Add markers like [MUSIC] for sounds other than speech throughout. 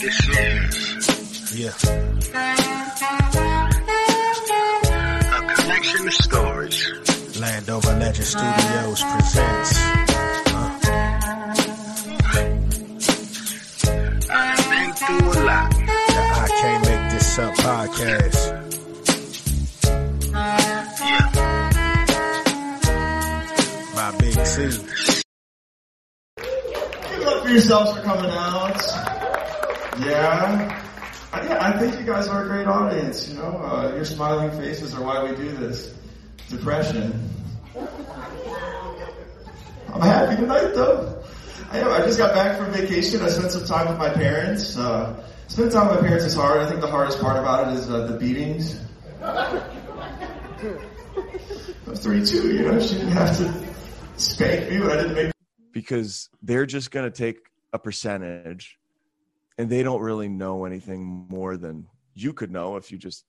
This is Yeah. a collection of stories. Landover Legend Studios presents. Uh, I've been through a lot. the I Can't Make This Up podcast. Yeah. by Big C. Yourselves for coming out. Yeah. I, I think you guys are a great audience, you know. Uh, your smiling faces are why we do this. Depression. I'm happy tonight though. I am. I just got back from vacation. I spent some time with my parents. Uh, spending time with my parents is hard. I think the hardest part about it is uh, the beatings. I'm 32, you know. She didn't have to spank me, but I didn't make because they're just going to take a percentage and they don't really know anything more than you could know if you just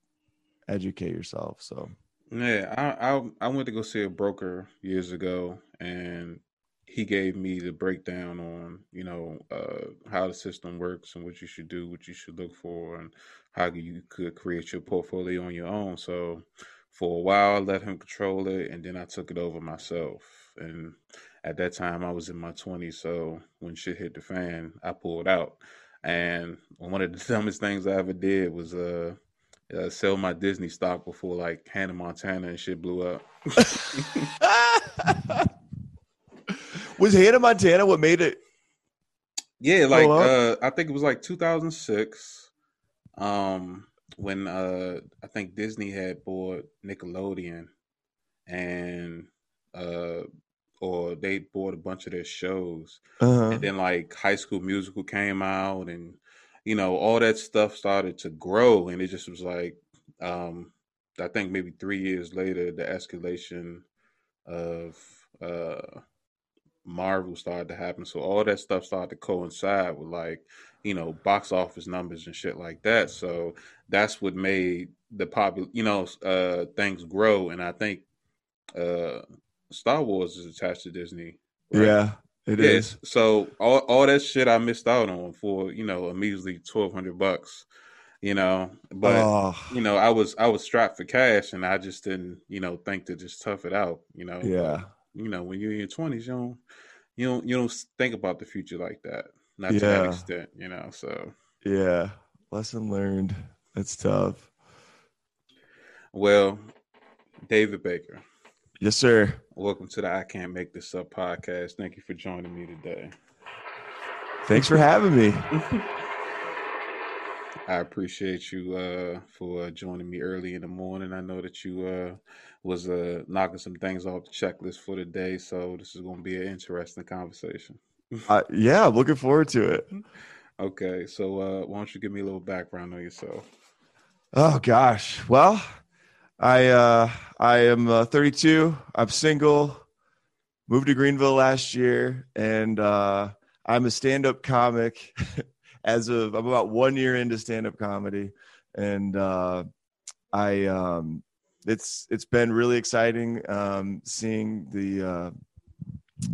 educate yourself. So, Yeah, I, I I went to go see a broker years ago, and he gave me the breakdown on you know uh, how the system works and what you should do, what you should look for, and how you could create your portfolio on your own. So for a while, I let him control it, and then I took it over myself. And at that time, I was in my twenties, so when shit hit the fan, I pulled out. And one of the [LAUGHS] dumbest things I ever did was uh uh, sell my Disney stock before like Hannah Montana and shit blew up. [LAUGHS] was Hannah Montana what made it? yeah, like uh, I think it was like 2006, um, when uh, I think Disney had bought Nickelodeon, and uh, or they bought a bunch of their shows, Uh, and then like High School Musical came out, and you know all that stuff started to grow, and it just was like, um, I think maybe three years later, the escalation of uh Marvel started to happen. So all that stuff started to coincide with like, you know, box office numbers and shit like that. So that's what made the popular, you know, uh things grow. And I think uh Star Wars is attached to Disney. right? yeah, it is. Yes. So all all that shit I missed out on for, you know, a measly twelve hundred bucks. You know, but oh, you know, I was I was strapped for cash and I just didn't, you know, think to just tough it out, you know. yeah, You know, when you're in your twenties, you don't you don't you don't think about the future like that. Not to that extent, you know. So yeah. Lesson learned. That's tough. well, David Baker, Yes, sir. welcome to the I Can't Make This Up podcast. Thank you for joining me today. Thanks for having me. [LAUGHS] I appreciate you uh for joining me early in the morning. I know that you uh was uh knocking some things off the checklist for the day, so this is gonna be an interesting conversation. [LAUGHS] Uh, yeah, I'm looking forward to it. Okay, so uh why don't you give me a little background on yourself? Oh gosh. Well, I uh I am uh, 32. I'm single. Moved to Greenville last year and uh I'm a stand-up comic [LAUGHS] as of I'm about 1 year into stand-up comedy and uh I um it's it's been really exciting um seeing the uh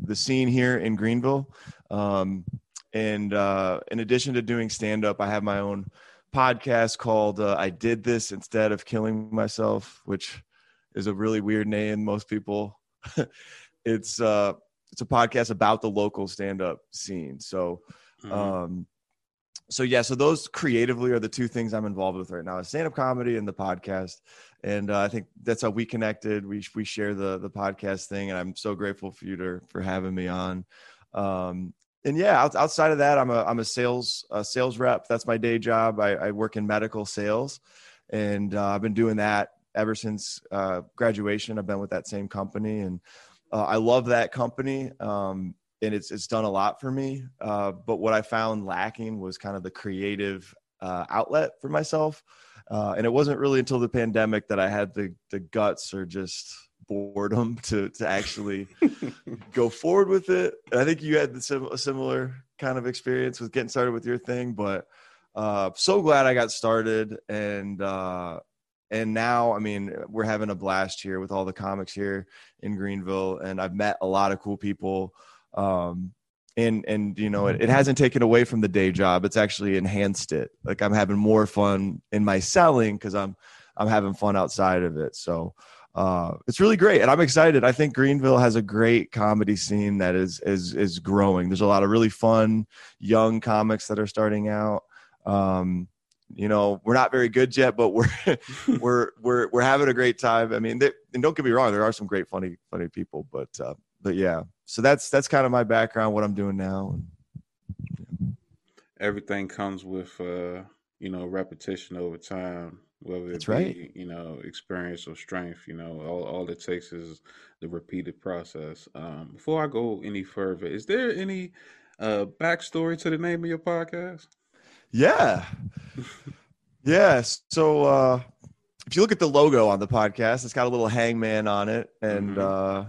the scene here in Greenville. Um and uh in addition to doing stand-up, I have my own podcast called uh, I Did This Instead of Killing Myself, which is a really weird name. Most people, [LAUGHS] it's uh, it's a podcast about the local stand up scene. So, Mhm. um, so yeah, so those creatively are the two things I'm involved with right now: stand up comedy and the podcast. And uh, I think that's how we connected. We we share the the podcast thing, and I'm so grateful for you to for having me on. Um, and yeah, outside of that, I'm a I'm a sales a sales rep. That's my day job. I, I work in medical sales, and uh, I've been doing that ever since uh, graduation. I've been with that same company, and uh, I love that company. Um, and it's it's done a lot for me. Uh, but what I found lacking was kind of the creative uh, outlet for myself. Uh, and it wasn't really until the pandemic that I had the the guts or just boredom to to actually [LAUGHS] go forward with it. I think you had the sim- a similar kind of experience with getting started with your thing, but uh, so glad I got started. And uh, and now I mean we're having a blast here with all the comics here in Greenville, and I've met a lot of cool people. Um, and and you know it, it hasn't taken away from the day job. It's actually enhanced it. Like i'm having more fun in my selling because i'm i'm having fun outside of it. So uh, it's really great and i'm excited. I think greenville has a great comedy scene that is is is growing. There's a lot of really fun young comics that are starting out. Um, you know we're not very good yet but we're [LAUGHS] [LAUGHS] we're we're we're having a great time. I mean they, and don't get me wrong there are some great funny funny people but uh but yeah. So that's that's kind of my background what i'm doing now Everything comes with uh, you know repetition over time, whether it That's be right. you know experience or strength. You know, all all it takes is the repeated process. Um, before I go any further, is there any uh backstory to the name of your podcast? yeah yeah so uh if you look at the logo on the podcast it's got a little hangman on it and Mhm. uh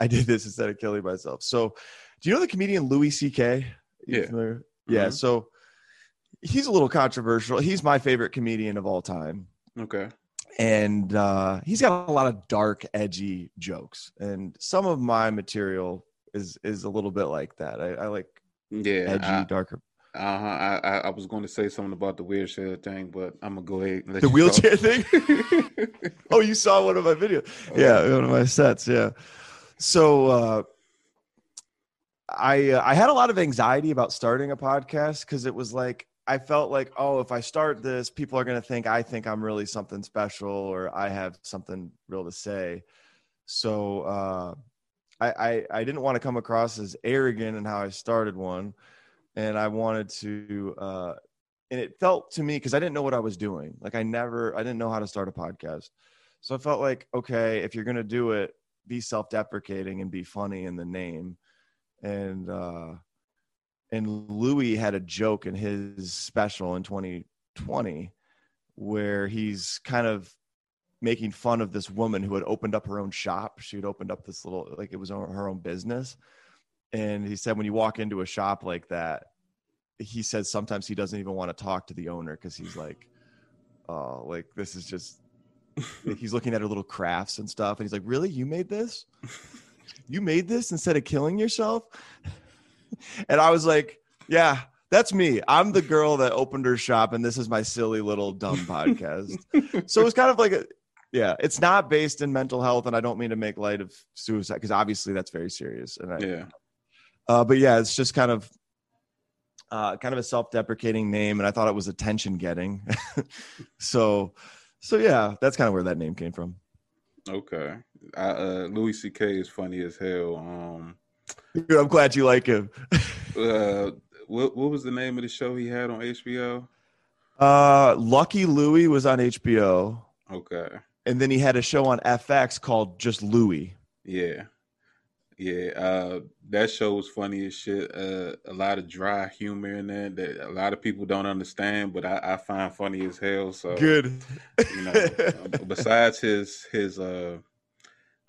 i did this instead of killing myself so do you know the comedian louis ck Yeah. familiar? yeah Mhm. so he's a little controversial he's my favorite comedian of all time Okay. and uh, he's got a lot of dark, edgy jokes, and some of my material is is a little bit like that. I, I like Yeah. edgy, darker. Uh huh. I, I I was going to say something about the wheelchair thing, but I'm gonna go ahead. And let The wheelchair thing. [LAUGHS] Oh, you saw one of my videos? Yeah, one of my sets. Yeah. So uh, I uh, I had a lot of anxiety about starting a podcast because it was like I felt like oh if I start this people are gonna think I think I'm really something special or I have something real to say. So uh, I, I I didn't want to come across as arrogant in how I started one, and I wanted to. Uh, and it felt to me because I didn't know what I was doing. Like I never, I didn't know how to start a podcast. So I felt like, okay, if you're gonna do it, be self-deprecating and be funny in the name. And uh, and Louis had a joke in his special in 2020 where he's kind of making fun of this woman who had opened up her own shop. She had opened up this little, like it was her own business. And he said, when you walk into a shop like that, he says sometimes he doesn't even want to talk to the owner because he's like, oh, like this is just, [LAUGHS] he's looking at her little crafts and stuff. And he's like, really? You made this? You made this instead of killing yourself? [LAUGHS] and I was like, yeah, that's me. I'm the girl that opened her shop, and this is my silly little dumb [LAUGHS] podcast. so it was kind of like a, yeah, it's not based in mental health, and I don't mean to make light of suicide because obviously that's very serious. And I, Yeah. uh, but yeah, it's just kind of, uh, kind of a self-deprecating name, and I thought it was attention-getting. [LAUGHS] so, so yeah, that's kind of where that name came from. Okay. I, uh, Louis C.K. is funny as hell. Um. Dude, I'm glad you like him. Uh. What What was the name of the show he had on HBO? uh, Lucky Louie was on HBO, Okay. and then he had a show on FX called just Louie. Yeah. Yeah, uh, that show was funny as shit. Uh, a lot of dry humor in there that a lot of people don't understand, but I, I find funny as hell. So Good. you know, uh, besides his his uh,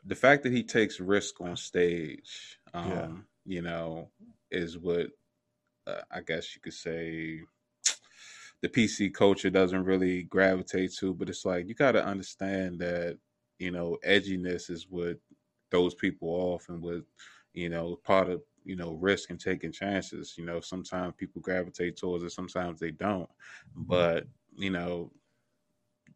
the fact that he takes risk on stage, um, Yeah. you know, is what uh, I guess you could say the PC culture doesn't really gravitate to. But it's like you got to understand that you know edginess is what throws people off and what you know part of you know risk and taking chances. You know, sometimes people gravitate towards it, sometimes they don't. But you know,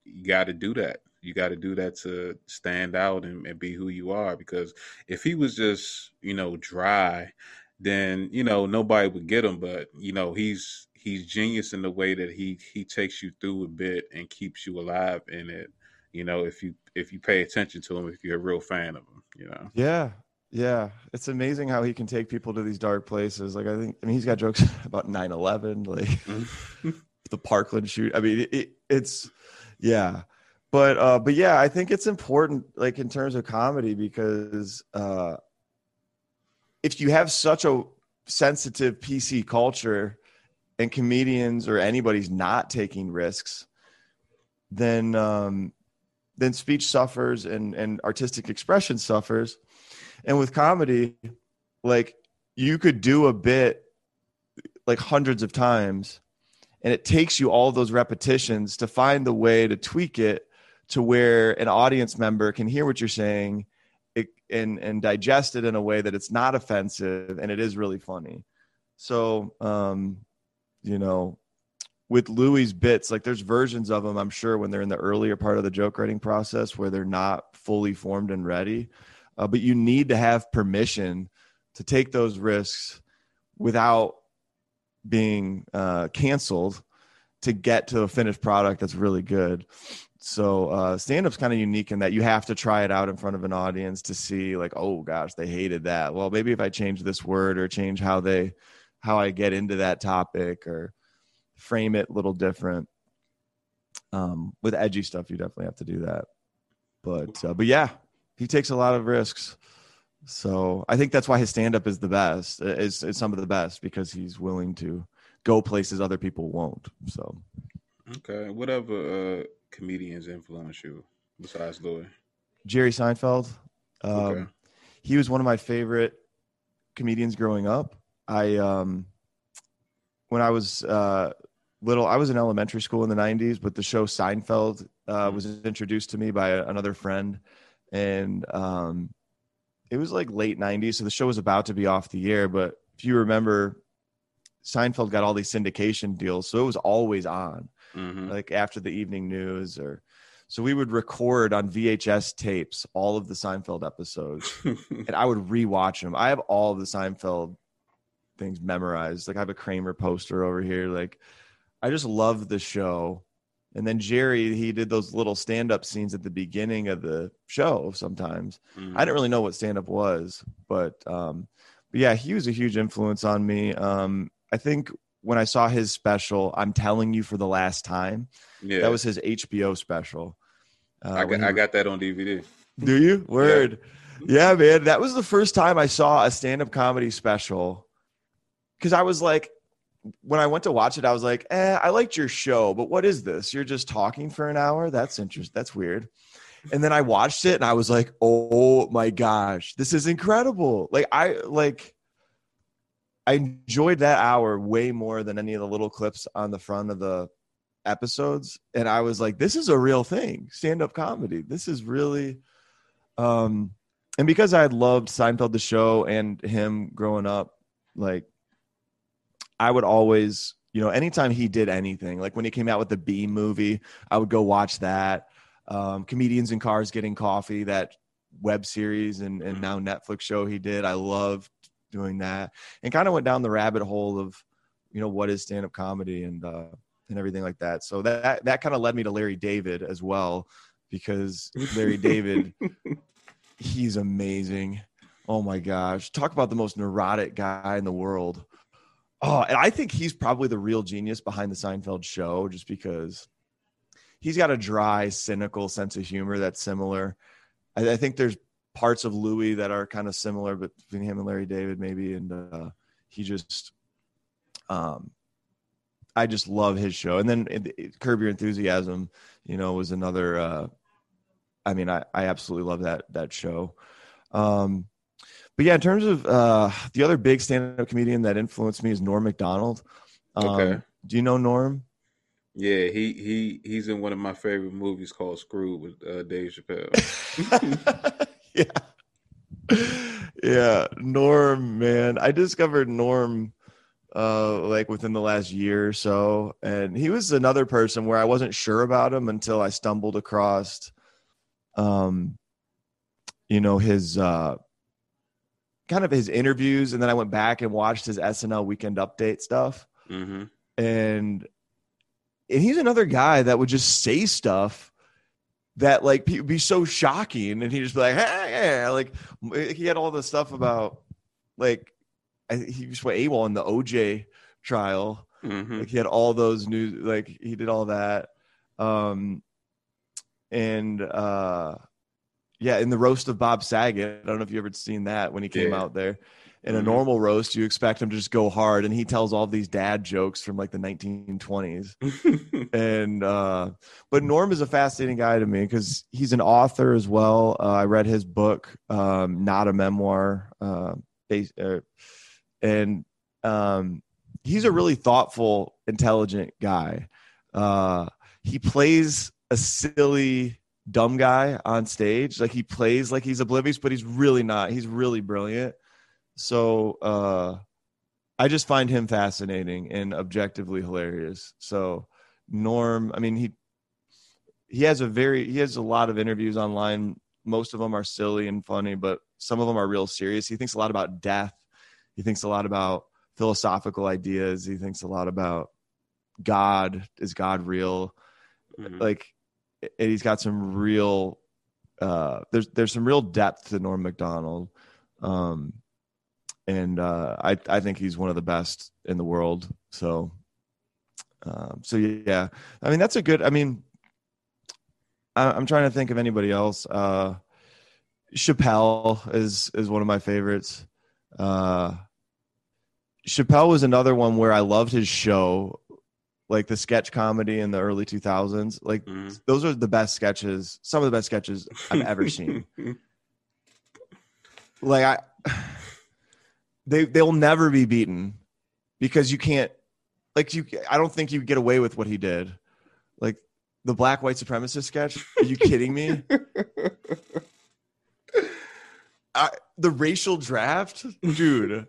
you got to do that. You got to do that to stand out and, and be who you are. Because if he was just, you know, dry, then you know nobody would get him. But you know, he's he's genius in the way that he he takes you through a bit and keeps you alive in it. You know, if you if you pay attention to him, if you're a real fan of him, you know. Yeah. Yeah. It's amazing how he can take people to these dark places. Like, I think, I mean, he's got jokes [LAUGHS] about 9 11, like mm. [LAUGHS] the Parkland shoot. I mean, it, it's, yeah. But, uh, but yeah, I think it's important, like, in terms of comedy, because, uh, if you have such a sensitive PC culture and comedians or anybody's not taking risks, then, um, then speech suffers and, and artistic expression suffers. And with comedy, like you could do a bit like hundreds of times, and it takes you all those repetitions to find the way to tweak it to where an audience member can hear what you're saying, and and digest it in a way that it's not offensive and it is really funny. So, um, you know, with Louis bits, like there's versions of them, I'm sure, when they're in the earlier part of the joke writing process where they're not fully formed and ready. Uh, but you need to have permission to take those risks without being uh, canceled to get to a finished product that's really good. So uh, stand up's kind of unique in that you have to try it out in front of an audience to see like, oh gosh, they hated that. Well, maybe if I change this word or change how they how I get into that topic or frame it a little different. Um, with edgy stuff, you definitely have to do that. But uh, but yeah, he takes a lot of risks. So I think that's why his stand up is the best. Is is some of the best because he's willing to go places other people won't. So Okay. Whatever uh, comedians influence you besides Louis? Jerry Seinfeld. Um, Okay. He was one of my favorite comedians growing up. I um, when I was uh, little, I was in elementary school in the '90s, but the show Seinfeld uh, was introduced to me by another friend, and um, it was like late '90s, so the show was about to be off the air. But if you remember, Seinfeld got all these syndication deals, so it was always on hmm like after the evening news or so we would record on VHS tapes all of the Seinfeld episodes [LAUGHS] and I would rewatch them. I have all the Seinfeld things memorized. Like I have a Kramer poster over here. Like I just love the show. And then Jerry, he did those little stand-up scenes at the beginning of the show sometimes. Mm-hmm. I didn't really know what stand-up was, but um but yeah, he was a huge influence on me. Um I think when I saw his special, I'm telling you for the last time, yeah, that was his HBO special. Uh, I got, he- I got that on DVD. do you? Word. Yeah. man. That was the first time I saw a stand up comedy special. Cause I was like, when I went to watch it, I was like, eh, I liked your show, but what is this? You're just talking for an hour? That's interesting. That's weird. And then I watched it and I was like, oh my gosh, this is incredible. Like, I like, I enjoyed that hour way more than any of the little clips on the front of the episodes and i was like this is a real thing stand-up comedy. This is really um and because i loved seinfeld the show and him growing up like i would always you know anytime he did anything like when he came out with the Bee Movie i would go watch that. Um comedians in cars getting coffee that web series and and now netflix show he did i loved doing that and kind of went down the rabbit hole of you know what is stand-up comedy and uh and everything like that. So that that kind of led me to Larry David as well, because Larry David, [LAUGHS] he's amazing. Oh my gosh, talk about the most neurotic guy in the world. Oh, and I think he's probably the real genius behind the Seinfeld show, just because he's got a dry, cynical sense of humor that's similar. I, I think there's parts of Louis that are kind of similar, but between him and Larry David, maybe, and uh, he just um I just love his show. And then it- it- Curb Your Enthusiasm, you know, was another. Uh, I mean, I, I absolutely love that that show. Um, but yeah, in terms of uh, the other big stand-up comedian that influenced me is Norm Macdonald. Um, Okay. Do you know Norm? Yeah, he he he's in one of my favorite movies called Screwed with uh, Dave Chappelle. [LAUGHS] [LAUGHS] [LAUGHS] yeah. Yeah, Norm, man. I discovered Norm uh like within the last year or so and he was another person where I wasn't sure about him until I stumbled across um you know his uh kind of his interviews and then I went back and watched his SNL weekend update stuff hmm and and he's another guy that would just say stuff that like be so shocking and he just be like hey, like he had all the stuff about like I, he just went AWOL in the OJ trial. Hmm like he had all those news like he did all that um and uh yeah in the roast of bob saget i don't know if you ever seen that when he came Yeah. out there in a Mhm. normal roast you expect him to just go hard and he tells all these dad jokes from like the 1920s [LAUGHS] and uh but norm is a fascinating guy to me because he's an author as well uh, i read his book um not a memoir uh, based, uh and um he's a really thoughtful intelligent guy uh he plays a silly dumb guy on stage. Like he plays like he's oblivious, but he's really not. He's really brilliant. So uh, I just find him fascinating and objectively hilarious. So Norm, I mean he he has a very he has a lot of interviews online. Most of them are silly and funny, but some of them are real serious. He thinks a lot about death. He thinks a lot about philosophical ideas. He thinks a lot about God. Is God real? Mhm. Like, and he's got some real. Uh, there's there's some real depth to Norm Macdonald, um, and uh, I I think he's one of the best in the world. So, um, so yeah, I mean that's a good. I mean, I, I'm trying to think of anybody else. Uh, Chappelle is is one of my favorites. Uh, Chappelle was another one where I loved his show, like the sketch comedy in the early 2000s. Like Mhm. those are the best sketches, some of the best sketches I've ever seen. [LAUGHS] Like I, they they'll never be beaten because you can't. Like you, I don't think you get away with what he did. Like the black white supremacist sketch. Are you kidding me? [LAUGHS] I, the racial draft, dude.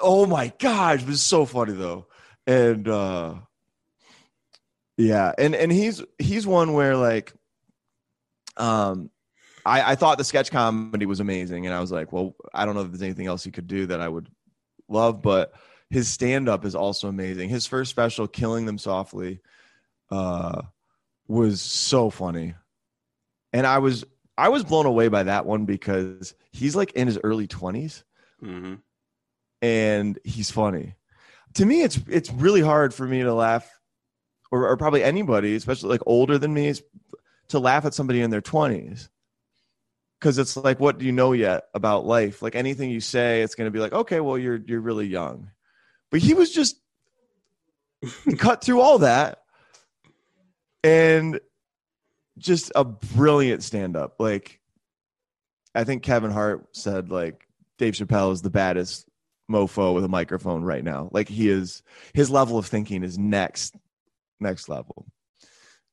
Oh my gosh, it was so funny though, and uh yeah, and and he's he's one where like, um, I I thought the sketch comedy was amazing, and I was like, well, I don't know if there's anything else he could do that I would love, but his stand up is also amazing. His first special, "Killing Them Softly," uh, was so funny, and I was I was blown away by that one because he's like in his early twenties Mhm. and he's funny. To me, it's it's really hard for me to laugh, or, or probably anybody, especially like older than me, to laugh at somebody in their twenties. Because it's like, what do you know yet about life? Like anything you say, it's going to be like, okay, well, you're you're really young. But he was just [LAUGHS] cut through all that, and just a brilliant stand up. Like, I think Kevin Hart said, like Dave Chappelle is the baddest mofo with a microphone right now. Like he is, his level of thinking is next, next level,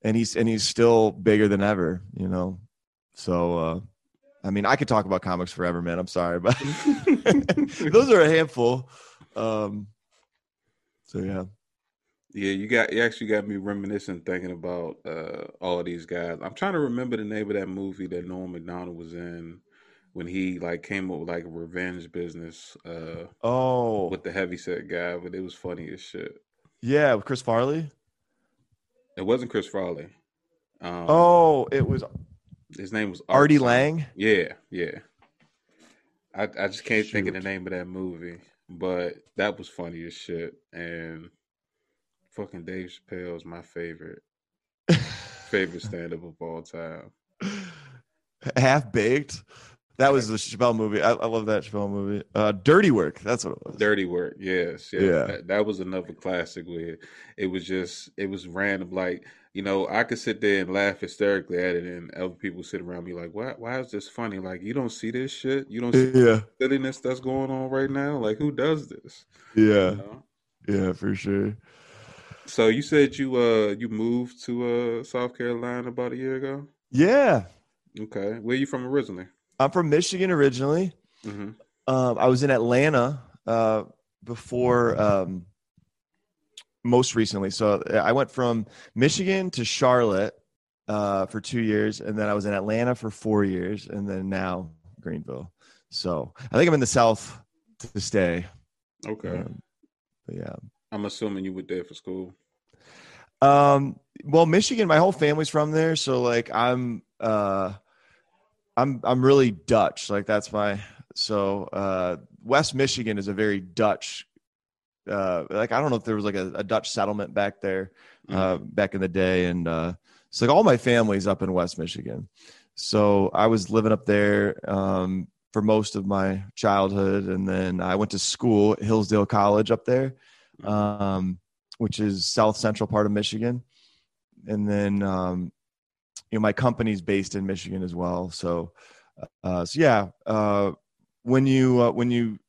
and he's and he's still bigger than ever. You know, so uh, I mean, I could talk about comics forever, man. I'm sorry, but [LAUGHS] [LAUGHS] those are a handful. Um, so yeah, Yeah, you got you actually got me reminiscing, thinking about uh, all these guys. I'm trying to remember the name of that movie that Norm Macdonald was in when he like came up with like a revenge business uh, oh with the heavyset guy, but it was funny as shit. yeah, with Chris Farley. It wasn't Chris Farley. Um, Oh, it was his name was Art Artie something. Lange. Yeah, yeah. I I just can't think of the name of that movie, but that was funny as shit. And fucking Dave Chappelle is my favorite [LAUGHS] favorite stand up of all time. Half baked. That was the Chappelle movie. I, I love that Chappelle movie. Uh, Dirty Work. That's what it was. Dirty Work, yes, yes. Yeah. That, that was another classic where it was just it was random. Like you know, I could sit there and laugh hysterically at it, and other people sit around me like, "Why? Why is this funny? Like you don't see this shit. You don't see [LAUGHS] Yeah, the silliness that's going on right now. Like who does this? yeah, You know? yeah, for sure. So you said you uh you moved to uh South Carolina about a year ago. Yeah, Okay, where are you from originally? I'm from Michigan originally. hmm Um, I was in Atlanta uh, before um, most recently. So I went from Michigan to Charlotte uh, for two years, and then I was in Atlanta for four years, and then now Greenville. So I think I'm in the South to stay. Okay, Um, but yeah. I'm assuming you were there for school. Um, well, Michigan, my whole family's from there, so like I'm uh I'm I'm really Dutch. Like that's my so uh West Michigan is a very Dutch uh like I don't know if there was like a, a Dutch settlement back there uh back in the day and uh so like all my family's up in West Michigan. So I was living up there um for most of my childhood and then I went to school at Hillsdale College up there. Um which is south central part of Michigan. And then, um, you know, my company's based in Michigan as well. So, uh, so yeah, uh, when you, uh, when you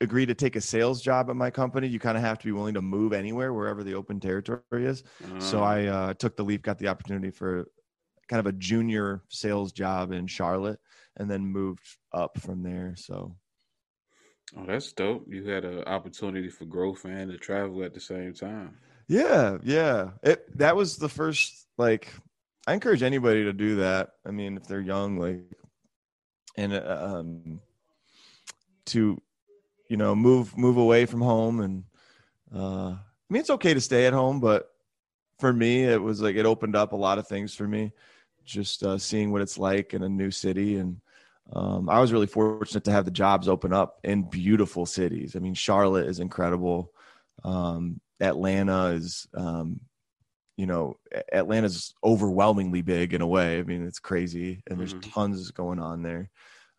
agree to take a sales job at my company, you kind of have to be willing to move anywhere, wherever the open territory is. So Uh, I, uh, took the leap, got the opportunity for kind of a junior sales job in Charlotte, and then moved up from there. So Oh, that's dope. You had an opportunity for growth and to travel at the same time. yeah, yeah, it that was the first like I encourage anybody to do that. I mean, if they're young, like, and um, to you know move move away from home and uh i mean it's okay to stay at home but for me it was like it opened up a lot of things for me just uh, seeing what it's like in a new city. And um, i was really fortunate to have the jobs open up in beautiful cities. I mean charlotte is incredible. Um, atlanta is um, you know atlanta's overwhelmingly big in a way. I mean it's crazy and there's Mhm. tons going on there.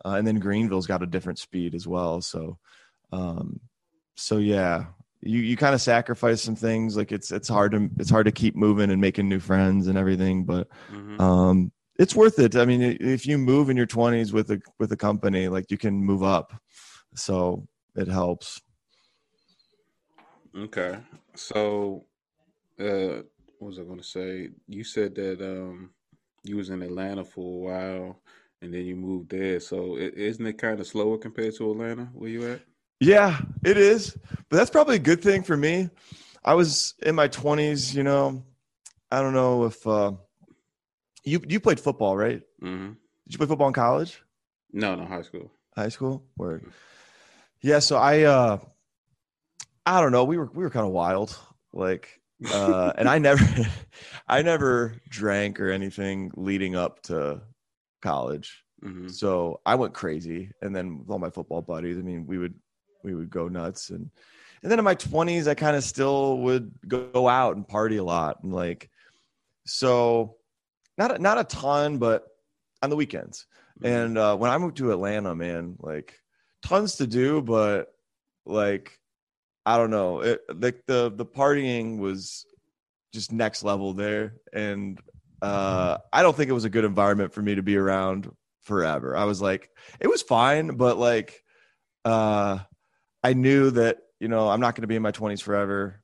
Uh, and then greenville's got a different speed as well. So um so yeah you you kind of sacrifice some things. Like it's it's hard to it's hard to keep moving and making new friends and everything but Mhm. um it's worth it. I mean if you move in your 20s with a with a company like you can move up. So it helps. Okay. So, uh, what was I going to say? You said that um, you was in Atlanta for a while, and then you moved there. So, isn't it kind of slower compared to Atlanta? Where you at? Yeah, it is. But that's probably a good thing for me. I was in my 20s, you know. I don't know if uh you you played football, right? hmm Did you play football in college? No, no, high school. High school? Word. Yeah, so I uh I don't know, we were we were kind of wild. Like uh and I never [LAUGHS] I never drank or anything leading up to college. hmm So I went crazy, and then with all my football buddies, I mean, we would we would go nuts, and and then in my twenties, I kind of still would go out and party a lot, and like, so not a, not a ton, but on the weekends. And uh, when I moved to Atlanta, man, like tons to do, but like I don't know, it, like the the partying was just next level there, and uh, I don't think it was a good environment for me to be around forever. I was like, it was fine, but like, uh, I knew that you know I'm not going to be in my 20s forever.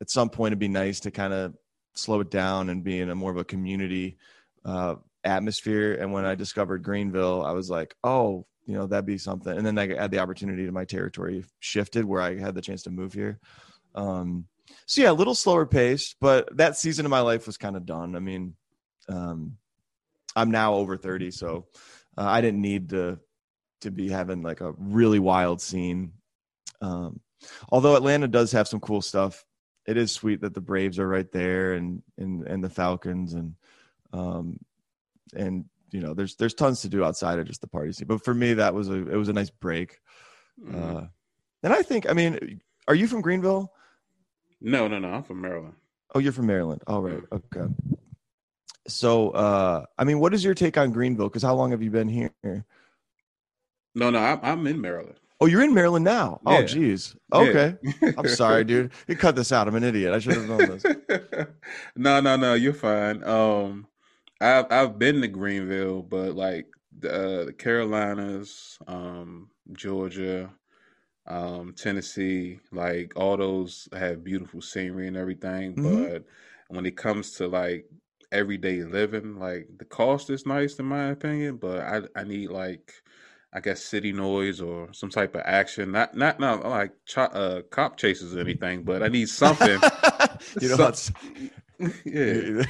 At some point, it'd be nice to kind of slow it down and be in a more of a community uh, atmosphere. And when I discovered Greenville, I was like, oh, you know, that'd be something. And then I had the opportunity to my territory shifted where I had the chance to move here. Um, so yeah, a little slower paced, but that season of my life was kind of done. I mean, um, I'm now over 30, so uh, I didn't need to to be having like a really wild scene. Um, although Atlanta does have some cool stuff, it is sweet that the Braves are right there and and and the Falcons and um and you know there's there's tons to do outside of just the party scene. But for me, that was a it was a nice break. Mhm. Uh, and I think I mean, are you from Greenville? no, no, no. I'm from Maryland. Oh, you're from Maryland. All right. Okay. So, uh, I mean, what is your take on Greenville? Because how long have you been here? No, no, I'm, I'm in Maryland. Oh, you're in Maryland now. Oh, Yeah. geez. Yeah. Okay. I'm [LAUGHS] sorry, dude. You cut this out. I'm an idiot. I should have known this. [LAUGHS] no, no, no. You're fine. Um, I've I've been to Greenville, but like the, uh, the Carolinas, um, Georgia, um, Tennessee, like all those have beautiful scenery and everything. Mhm. But when it comes to like everyday living, like the cost is nice in my opinion, but I I need like I guess city noise or some type of action. Not not not like ch- uh, cop chases or anything, but I need something. [LAUGHS] you know, So- that's, [LAUGHS] yeah,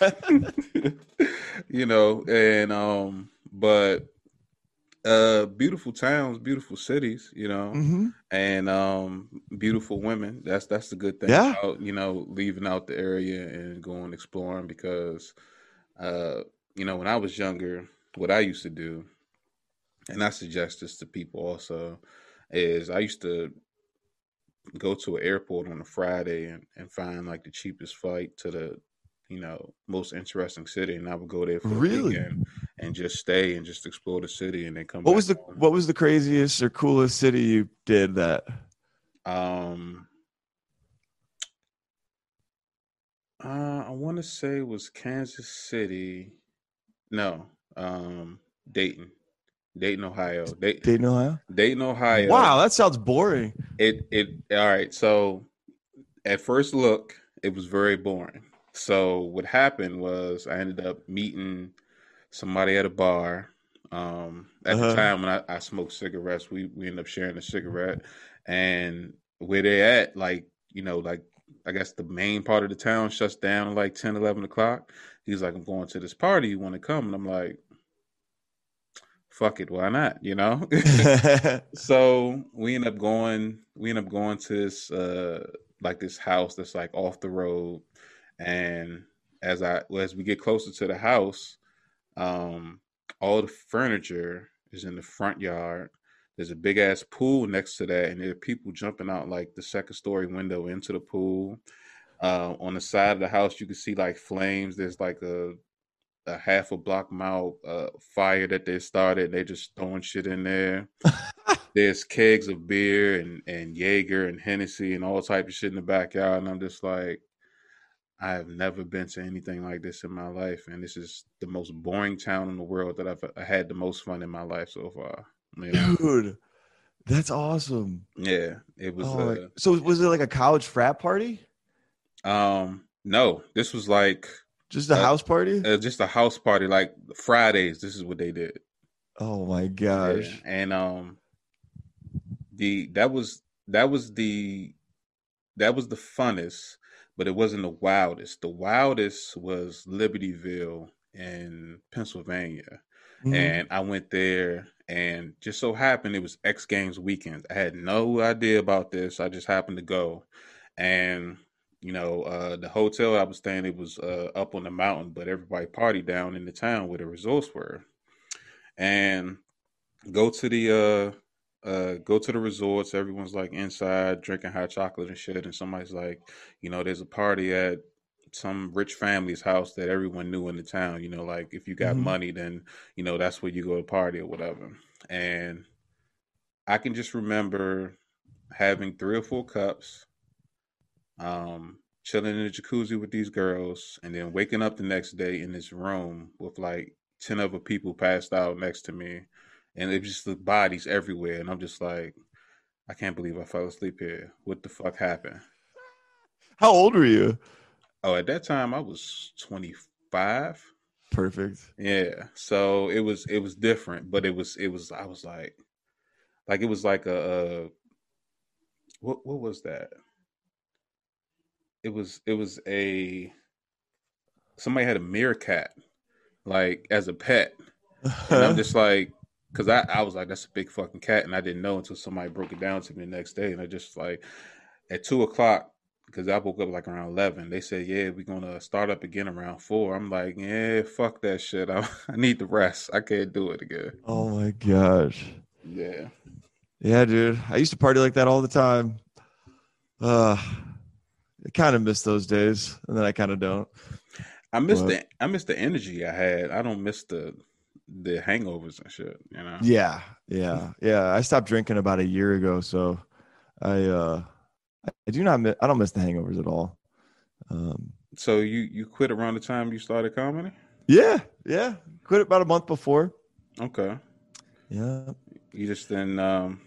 [LAUGHS] you know, and um, but uh, beautiful towns, beautiful cities, you know, Mhm. and um, beautiful women. That's that's the good thing Yeah. about you know leaving out the area and going exploring because uh, you know when I was younger, what I used to do, and I suggest this to people also, is I used to go to an airport on a Friday and, and find like the cheapest flight to the you know most interesting city, and I would go there for Really? weekend and just stay and just explore the city and then come. What back was the home. what was the craziest or coolest city you did that? Um, uh, I want to say it was Kansas City. No, um, Dayton, Dayton, Ohio. Dayton, Dayton, Ohio. Dayton, Ohio. Wow, that sounds boring. It it all right. So at first look, it was very boring. so what happened was I ended up meeting somebody at a bar. Um, at Uh-huh. the time when I, I smoked cigarettes, we we ended up sharing a cigarette, and where they at, like you know, like I guess the main part of the town shuts down at like 10, 11 o'clock. He's like, I'm going to this party. You want to come? And I'm like, fuck it, why not? You know. [LAUGHS] [LAUGHS] so we end up going. We end up going to this uh like this house that's like off the road, and as I as we get closer to the house, um, all the furniture is in the front yard. There's a big ass pool next to that, and there are people jumping out like the second story window into the pool. Uh, on the side of the house, you can see like flames. There's like a a half a block mile uh, fire that they started. They just throwing shit in there. [LAUGHS] There's kegs of beer and and Jaeger and Hennessy and all type of shit in the backyard, and I'm just like, I have never been to anything like this in my life, and this is the most boring town in the world that I've I had the most fun in my life so far. You know? Dude, that's awesome. Yeah, it was. Oh, uh, so was it like a college frat party? um, no, this was like Just a Uh, house party? uh, just a house party. Like Fridays, this is what they did. oh my Yeah, gosh. and um, the that was that was the that was the funnest, but it wasn't the wildest. The wildest was Libertyville in Pennsylvania, Mhm. and I went there, and just so happened it was X Games weekend. I had no idea about this. I just happened to go, and you know, uh, the hotel I was staying it was uh, up on the mountain, but everybody partied down in the town where the resorts were, and go to the uh uh go to the resorts everyone's like inside drinking hot chocolate and shit and somebody's like you know there's a party at some rich family's house that everyone knew in the town you know like if you got Mhm. money then you know that's where you go to party or whatever and i can just remember having three or four cups um chilling in the jacuzzi with these girls and then waking up the next day in this room with like 10 other people passed out next to me. And it just the bodies everywhere. And i'm just like i can't believe i fell asleep here. What the fuck happened? How old were you? oh at that time i was 25 Perfect. yeah. So it was it was different but it was it was i was like like it was like a, uh what what was that it was it was a somebody had a meerkat like as a pet. And i'm just like because I, I was like that's a big fucking cat and i didn't know until somebody broke it down to me the next day. And i just like at two o'clock because i woke up like around 11 they said yeah we're gonna start up again around four. I'm like yeah fuck that shit. I, [LAUGHS] I need the rest. I can't do it again. Oh my gosh. yeah. Yeah, dude. I used to party like that all the time. Uh I kind of miss those days, and then I kind of don't. i miss Well- the i miss the energy i had i don't miss the the hangovers and shit you know Yeah, yeah, yeah. I stopped drinking about a year ago, so I uh I do not miss, I don't miss the hangovers at all. Um so you you quit around the time you started comedy yeah, yeah. Quit about a month before. okay Yeah. You just didn't um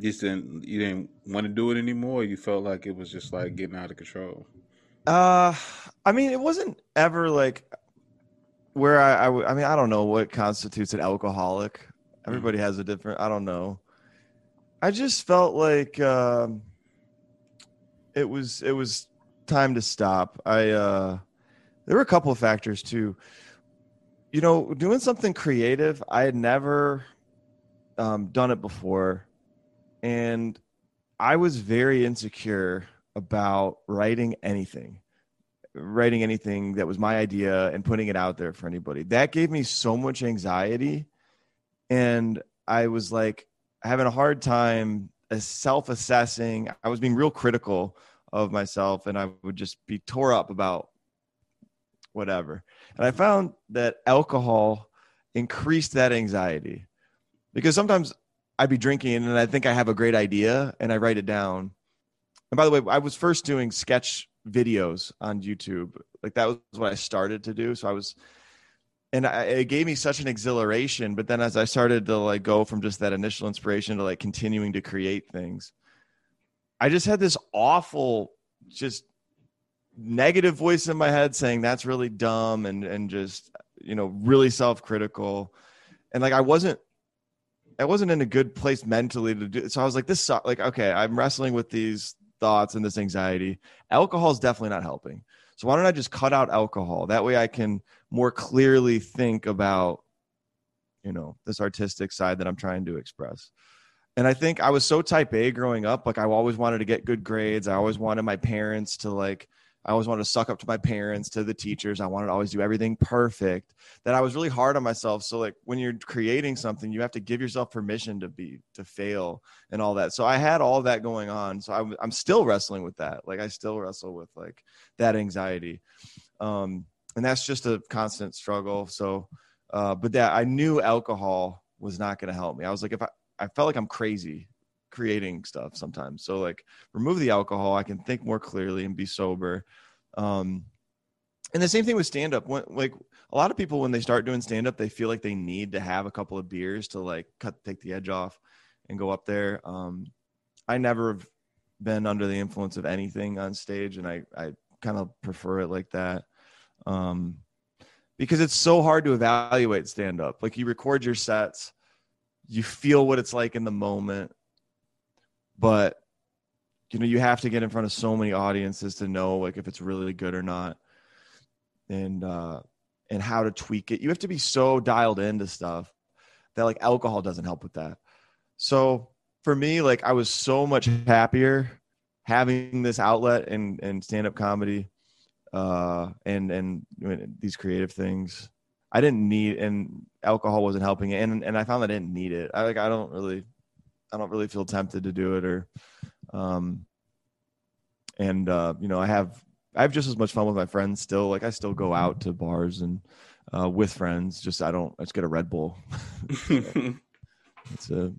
just didn't you didn't want to do it anymore. You felt like it was just like getting out of control. Uh, I mean, it wasn't ever like where I, I, w- I mean, I don't know what constitutes an alcoholic. Everybody has a different, I don't know. I just felt like, um, it was, it was time to stop. I, uh, there were a couple of factors too. You know, doing something creative, I had never, um, done it before. And I was very insecure about writing anything, writing anything that was my idea and putting it out there for anybody. That gave me so much anxiety. And I was like having a hard time self assessing. I was being real critical of myself and I would just be tore up about whatever. And I found that alcohol increased that anxiety because sometimes I'd be drinking and I think I have a great idea and I write it down. And by the way, I was first doing sketch videos on YouTube. Like that was what I started to do. So I was, and I, it gave me such an exhilaration. But then as I started to like go from just that initial inspiration to like continuing to create things, I just had this awful, just negative voice in my head saying that's really dumb and and just you know really self-critical and like i wasn't i wasn't in a good place mentally to do so i was like this suck like okay i'm wrestling with these thoughts and this anxiety. Alcohol is definitely not helping. So why don't i just cut out alcohol? That way i can more clearly think about you know this artistic side that i'm trying to express. And i think i was so type a growing up like i always wanted to get good grades. I always wanted my parents to like I always wanted to suck up to my parents, to the teachers. I wanted to always do everything perfect. That I was really hard on myself. So like when you're creating something, you have to give yourself permission to be to fail and all that. So I had all that going on. So I'm I'm still wrestling with that. Like I still wrestle with like that anxiety, um, and that's just a constant struggle. So, uh, but that I knew alcohol was not going to help me. I was like, if I I felt like I'm crazy creating stuff sometimes. So like remove the alcohol, I can think more clearly and be sober. Um, and the same thing with stand up. Like a lot of people when they start doing stand up, they feel like they need to have a couple of beers to like cut take the edge off and go up there. Um, I never have been under the influence of anything on stage, and I I kind of prefer it like that. Um, because it's so hard to evaluate stand up. Like you record your sets, you feel what it's like in the moment, but you know you have to get in front of so many audiences to know like if it's really good or not. And uh and how to tweak it. You have to be so dialed into stuff that like alcohol doesn't help with that. So for me like i was so much happier having this outlet and and stand-up comedy uh and and these creative things. I didn't need and alcohol wasn't helping it. And and i found i didn't need it. I like i don't really I don't really feel tempted to do it or, um, and uh, you know, I have I have just as much fun with my friends still. Like I still go out to bars and uh, with friends. Just I don't. I just get a Red Bull. [LAUGHS] It's a.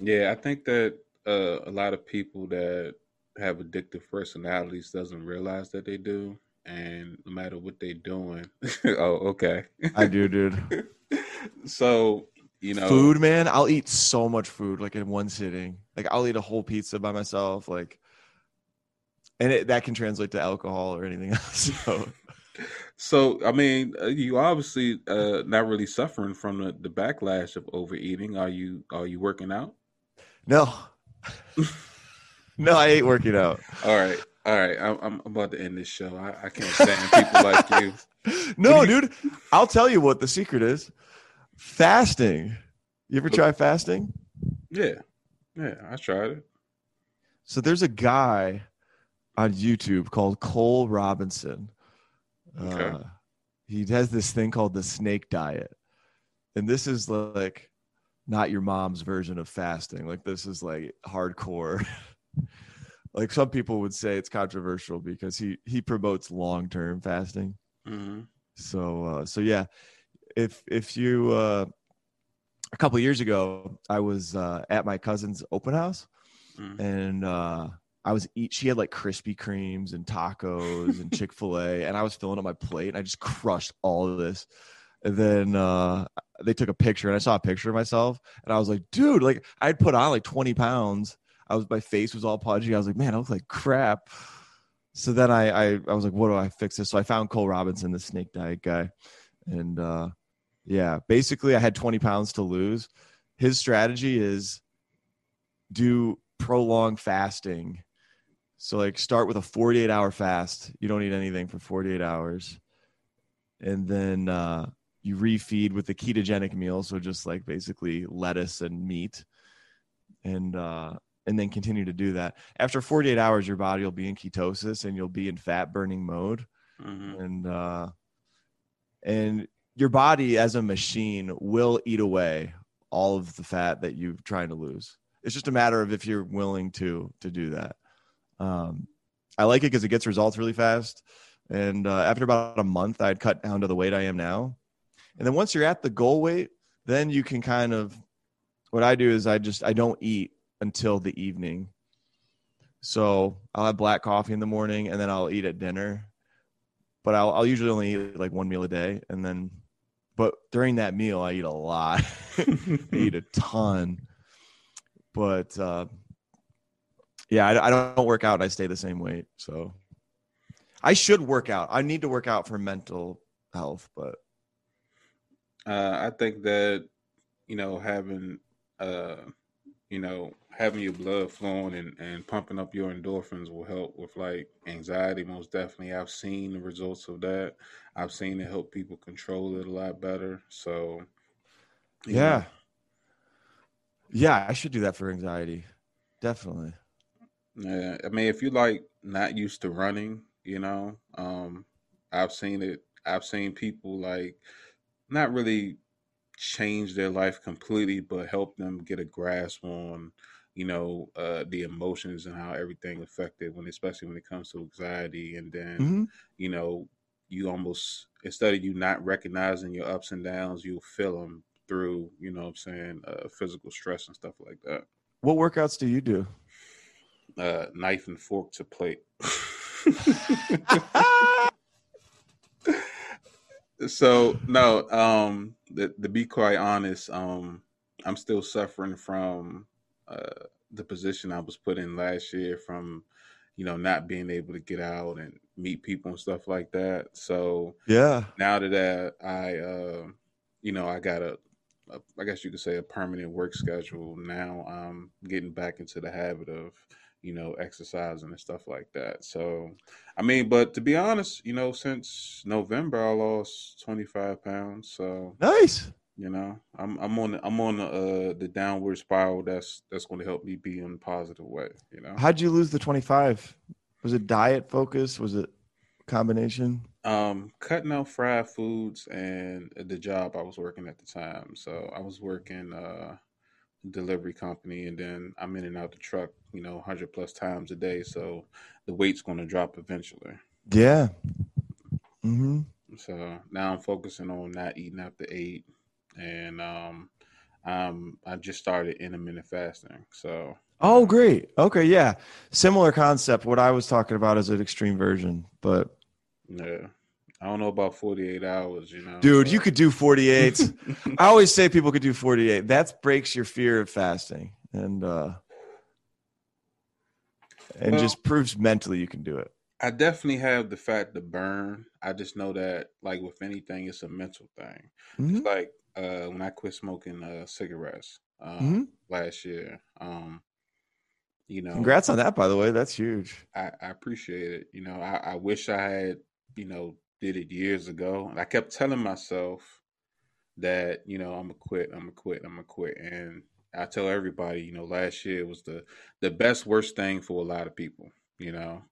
Yeah, I think that uh, a lot of people that have addictive personalities doesn't realize that they do, and no matter what they're doing. [LAUGHS] oh, okay. I do, dude. [LAUGHS] so you know. Food man i'll eat so much food like in one sitting. Like i'll eat a whole pizza by myself like and it, that can translate to alcohol or anything [LAUGHS] else so. So i mean uh, you obviously uh not really suffering from the, the backlash of overeating. Are you are you working out? No. No i ain't working out. All right. All right. I'm, I'm about to end this show. I, I can't stand people like you. [LAUGHS] No dude. I'll tell you what the secret is fasting. You ever try fasting? Yeah. Yeah, I tried it. So there's a guy on YouTube called Cole Robinson. Okay. Uh, he has this thing called the snake diet. And this is like not your mom's version of fasting. Like this is like hardcore. [LAUGHS] like some people would say it's controversial because he he promotes long-term fasting. Mm-hmm. So uh, so yeah, if if you uh, a couple years ago, I was uh, at my cousin's open house, mm. and uh, I was eat. She had like Krispy Kremes and tacos and [LAUGHS] Chick Fil A, and I was filling up my plate, and I just crushed all of this. And then uh, they took a picture, and I saw a picture of myself, and I was like, dude, like I'd put on like twenty pounds. I was my face was all pudgy. I was like, man, I look like crap. So then I, I I was like, what do I fix this? So I found Cole Robinson, the snake diet guy, and uh, yeah, basically, I had 20 pounds to lose. His strategy is do prolonged fasting. So, like, start with a 48 hour fast. You don't eat anything for 48 hours. And then uh, you refeed with the ketogenic meal. So, just like basically lettuce and meat. And, uh, and then continue to do that. After 48 hours, your body will be in ketosis and you'll be in fat burning mode. Mm-hmm. And, uh, and your body as a machine will eat away all of the fat that you're trying to lose. It's just a matter of if you're willing to to do that. Um, I like it because it gets results really fast. And uh, after about a month, I'd cut down to the weight I am now. And then once you're at the goal weight, then you can kind of. What I do is I just I don't eat until the evening. So I'll have black coffee in the morning, and then I'll eat at dinner. But I'll, I'll usually only eat like one meal a day, and then but during that meal, I eat a lot. [LAUGHS] I eat a ton. But uh, yeah, I, I, don't work out. I stay the same weight. So I should work out. I need to work out for mental health, but Uh, I think that you know having uh, you know having your blood flowing and, and pumping up your endorphins will help with like anxiety. Most definitely, I've seen the results of that. I've seen it help people control it a lot better. So know, yeah. Yeah, I should do that for anxiety. Definitely. Yeah, I mean, if you like not used to running, you know, um, I've seen it. I've seen people like not really change their life completely, but help them get a grasp on, you know, uh, the emotions and how everything affected when, especially when it comes to anxiety. And then, hmm you know, you almost instead of you not recognizing your ups and downs, you'll feel them through, you know, what I'm saying, uh, physical stress and stuff like that. What workouts do you do? Uh, knife and fork to plate. [LAUGHS] so no um the, to be quite honest um i'm still suffering from uh the position i was put in last year from you know not being able to get out and meet people and stuff like that so yeah. now that I, I uh you know i got a, a i guess you could say a permanent work schedule now i'm getting back into the habit of you know exercising and stuff like that so i mean but to be honest you know since november i lost 25 pounds so Nice. You know i'm i'm on i'm on the, uh the downward spiral that's that's going to help me be in a positive way you know How'd you lose the 25? Was it diet focus? Was it combination? Um, cutting out fried foods and the job I was working at the time. So I was working uh delivery company and then I'm in and out the truck, you know, 100 plus times a day. So the weight's going to drop eventually. Yeah. hmm So now I'm focusing on not eating after eight. And um, um, I just started intermittent fasting. So Oh, great. Okay. Yeah. Similar concept. What I was talking about is an extreme version, but yeah, I don't know about 48 hours, you know. dude, but- you could do 48. I always say people could do 48. That breaks your fear of fasting and, uh, and Well- just proves mentally you can do it. I definitely have the fat to burn. I just know that, like with anything, it's a mental thing. Mhm. It's like uh, when I quit smoking uh, cigarettes um, Mhm. last year. Um, you know, Congrats on that, by the way. That's huge. I, I appreciate it. You know, I, I wish I had, you know, did it years ago. And I kept telling myself that, you know, I'm gonna quit, I'm gonna quit, I'm gonna quit. And I tell everybody, you know, last year was the the best worst thing for a lot of people, you know.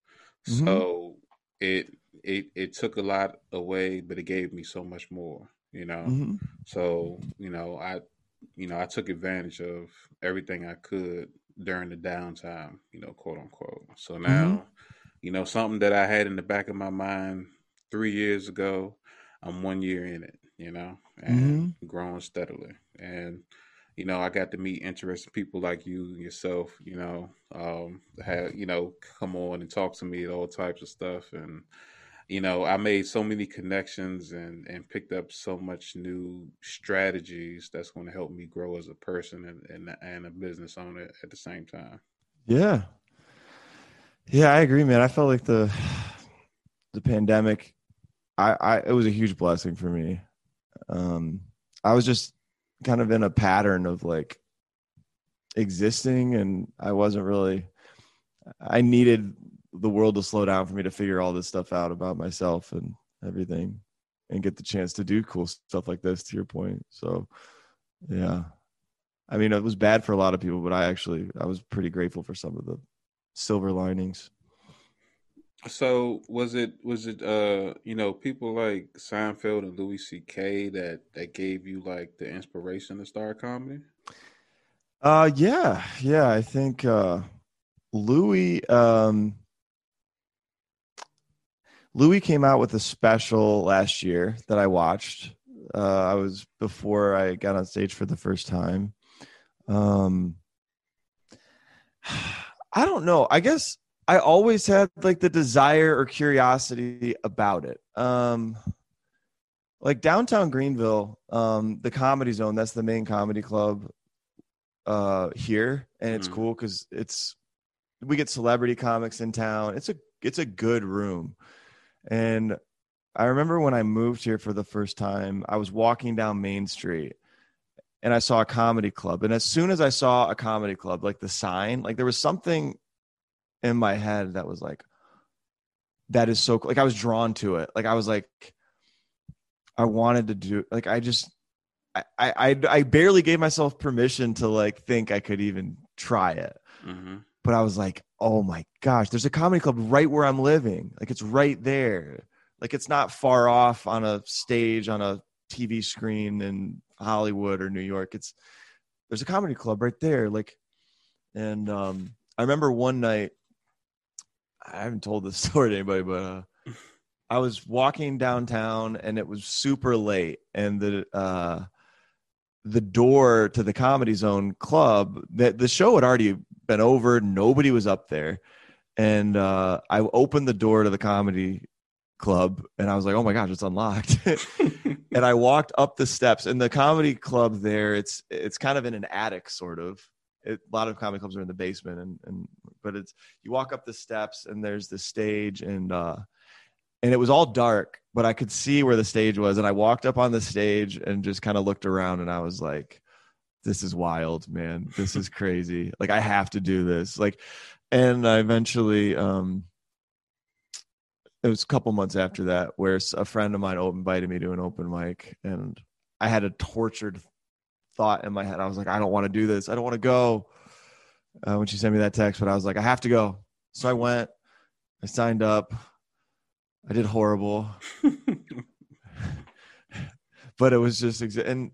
Mhm. So it it it took a lot away, but it gave me so much more, you know. hmm So, you know, I you know, I took advantage of everything I could during the downtime, you know, quote unquote. So now, you know, something that I had in the back of my mind three years ago, I'm one year in it, you know, and growing steadily. And, you know, I got to meet interesting people like you and yourself, you know, um, have, you know, come on and talk to me all types of stuff. And, you know, I made so many connections and, and picked up so much new strategies that's going to help me grow as a person and, and, and a business owner at the same time. Yeah. Yeah, I agree, man. I felt like the the pandemic I, I it was a huge blessing for me. Um I was just kind of in a pattern of like existing and I wasn't really I needed the world to slow down for me to figure all this stuff out about myself and everything and get the chance to do cool stuff like this to your point. So yeah. I mean, it was bad for a lot of people, but I actually I was pretty grateful for some of the silver linings. So was it was it uh you know people like Seinfeld and Louis C.K. that that gave you like the inspiration to start comedy? Uh yeah, yeah, I think uh Louis um Louis came out with a special last year that I watched. Uh I was before I got on stage for the first time. Um [SIGHS] I don't know. I guess I always had like the desire or curiosity about it. Um like downtown Greenville, um, the comedy zone, that's the main comedy club uh here and it's Mhm. cool because it's we get celebrity comics in town it's a it's a good room And I remember when I moved here for the first time, I was walking down Main Street and I saw a comedy club. And as soon as I saw a comedy club, like the sign, like there was something in my head that was like, that is so cool. like I was drawn to it. Like I was like, I wanted to do like I just I I I barely gave myself permission to like think I could even try it. Mm-hmm. But I was like, oh my gosh, there's a comedy club right where I'm living. Like it's right there. Like it's not far off on a stage on a TV screen in Hollywood or New York. It's there's a comedy club right there. Like, and um, I remember one night. I haven't told this [LAUGHS] story to anybody, but uh, [LAUGHS] I was walking downtown and it was super late, and the uh, the door to the Comedy Zone club that the show had already been over. Nobody was up there, and uh, I opened the door to the comedy club and I was like, oh my gosh, it's unlocked. [LAUGHS] and I walked up the steps and the comedy club there, it's it's kind of in an attic sort of. It, a lot of comedy clubs are in the basement and and but it's you walk up the steps and there's the stage and uh and it was all dark, but I could see where the stage was and I walked up on the stage and just kind of looked around and I was like this is wild, man. This is crazy. like I have to do this. Like and I eventually um it was a couple months after that where a friend of mine invited me to an open mic and i had a tortured thought in my head. I was like i don't want to do this. I don't want to go. Uh, when she sent me that text but i was like i have to go. So i went. I signed up. I did horrible. [LAUGHS] [LAUGHS] But it was just and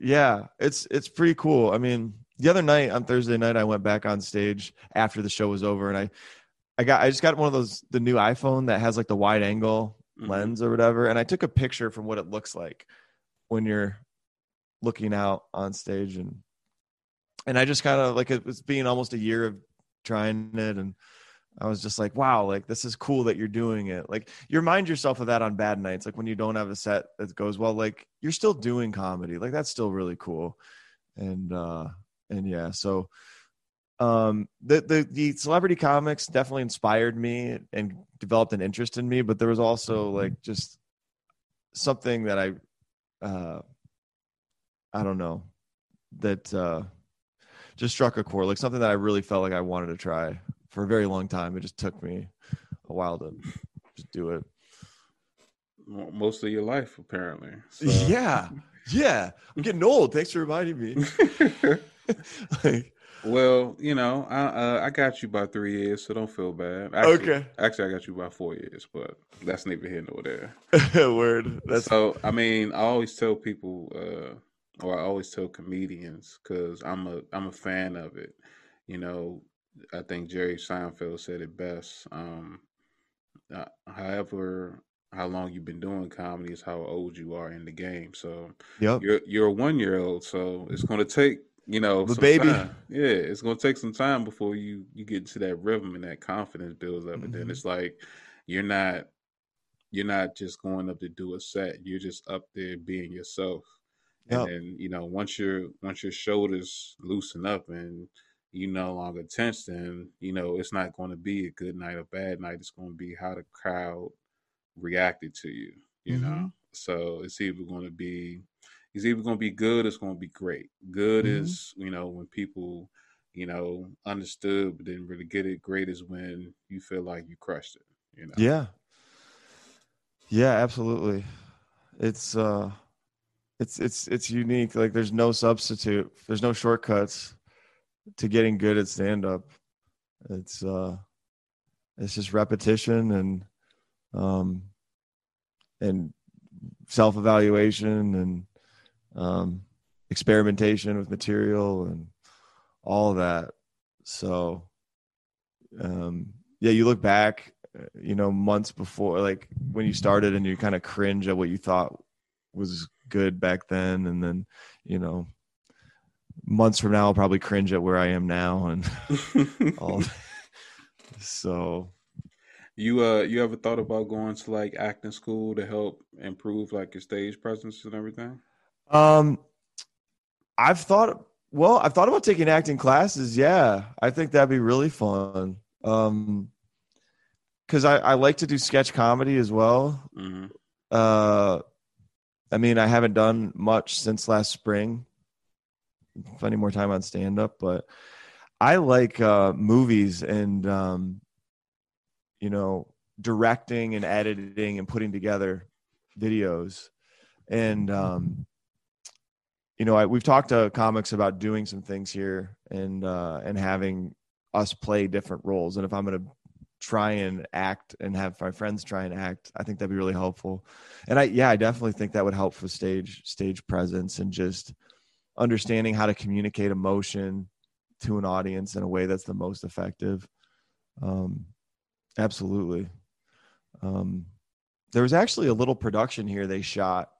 yeah it's it's pretty cool i mean the other night on thursday night i went back on stage after the show was over and i I got I just got one of those the new iPhone that has like the wide angle Mhm. lens or whatever, and I took a picture from what it looks like when you're looking out on stage and and I just kind of like it was being almost a year of trying it and I was just like, wow, like this is cool that you're doing it. Like you remind yourself of that on bad nights, like when you don't have a set that goes well, like you're still doing comedy. Like that's still really cool. And uh and yeah, so um the, the the celebrity comics definitely inspired me and developed an interest in me but there was also like just something that i uh i don't know that uh just struck a chord like something that i really felt like i wanted to try for a very long time it just took me a while to just do it Mo- Most of your life, apparently. So. [LAUGHS] yeah yeah i'm getting old thanks for reminding me [LAUGHS] like well, you know, I uh, I got you by three years, so don't feel bad. Actually, Okay. Actually, I got you by four years, but that's neither here nor there. [LAUGHS] word that's so I mean, I always tell people, uh, or I always tell comedians, because I'm a I'm a fan of it. You know, I think Jerry Seinfeld said it best. Um, uh, however, how long you've been doing comedy is how old you are in the game. So yep you're you're a one year old, so it's going to take you know The baby. time. Yeah, it's going to take some time before you you get into that rhythm and that confidence builds up, and then Mhm. it's like you're not you're not just going up to do a set. You're just up there being yourself. And Yep. then you know once your once your shoulders loosen up and you no longer tense, then you know it's not going to be a good night or bad night. It's going to be how the crowd reacted to you. You know, Mhm. so it's either going to be it's either going to be good or it's going to be great. Good Mhm. is you know when people you know understood but didn't really get it. Great is when you feel like you crushed it. You know. Yeah. Yeah, absolutely. It's uh it's it's it's unique. Like there's no substitute. There's no shortcuts to getting good at stand up. It's uh it's just repetition and um and self-evaluation and um experimentation with material and all that. So um yeah, you look back you know months before like when you started and you kind of cringe at what you thought was good back then and then you know months from now i'll probably cringe at where i am now and [LAUGHS] all so You uh you ever thought about going to like acting school to help improve like your stage presence and everything? um i've thought well i've thought about taking acting classes yeah i think that'd be really fun um because I, I like to do sketch comedy as well. hmm Uh, I mean, I haven't done much since last spring. Spending more time on stand up, but I like uh, movies and um, you know directing and editing and putting together videos, and um, you know I, we've talked to comics about doing some things here and uh, and having us play different roles. And if I'm to try and act and have my friends try and act, I think that'd be really helpful. And I, yeah, I definitely think that would help for stage stage presence and just understanding how to communicate emotion to an audience in a way that's the most effective. Um, absolutely. Um, there was actually a little production here they shot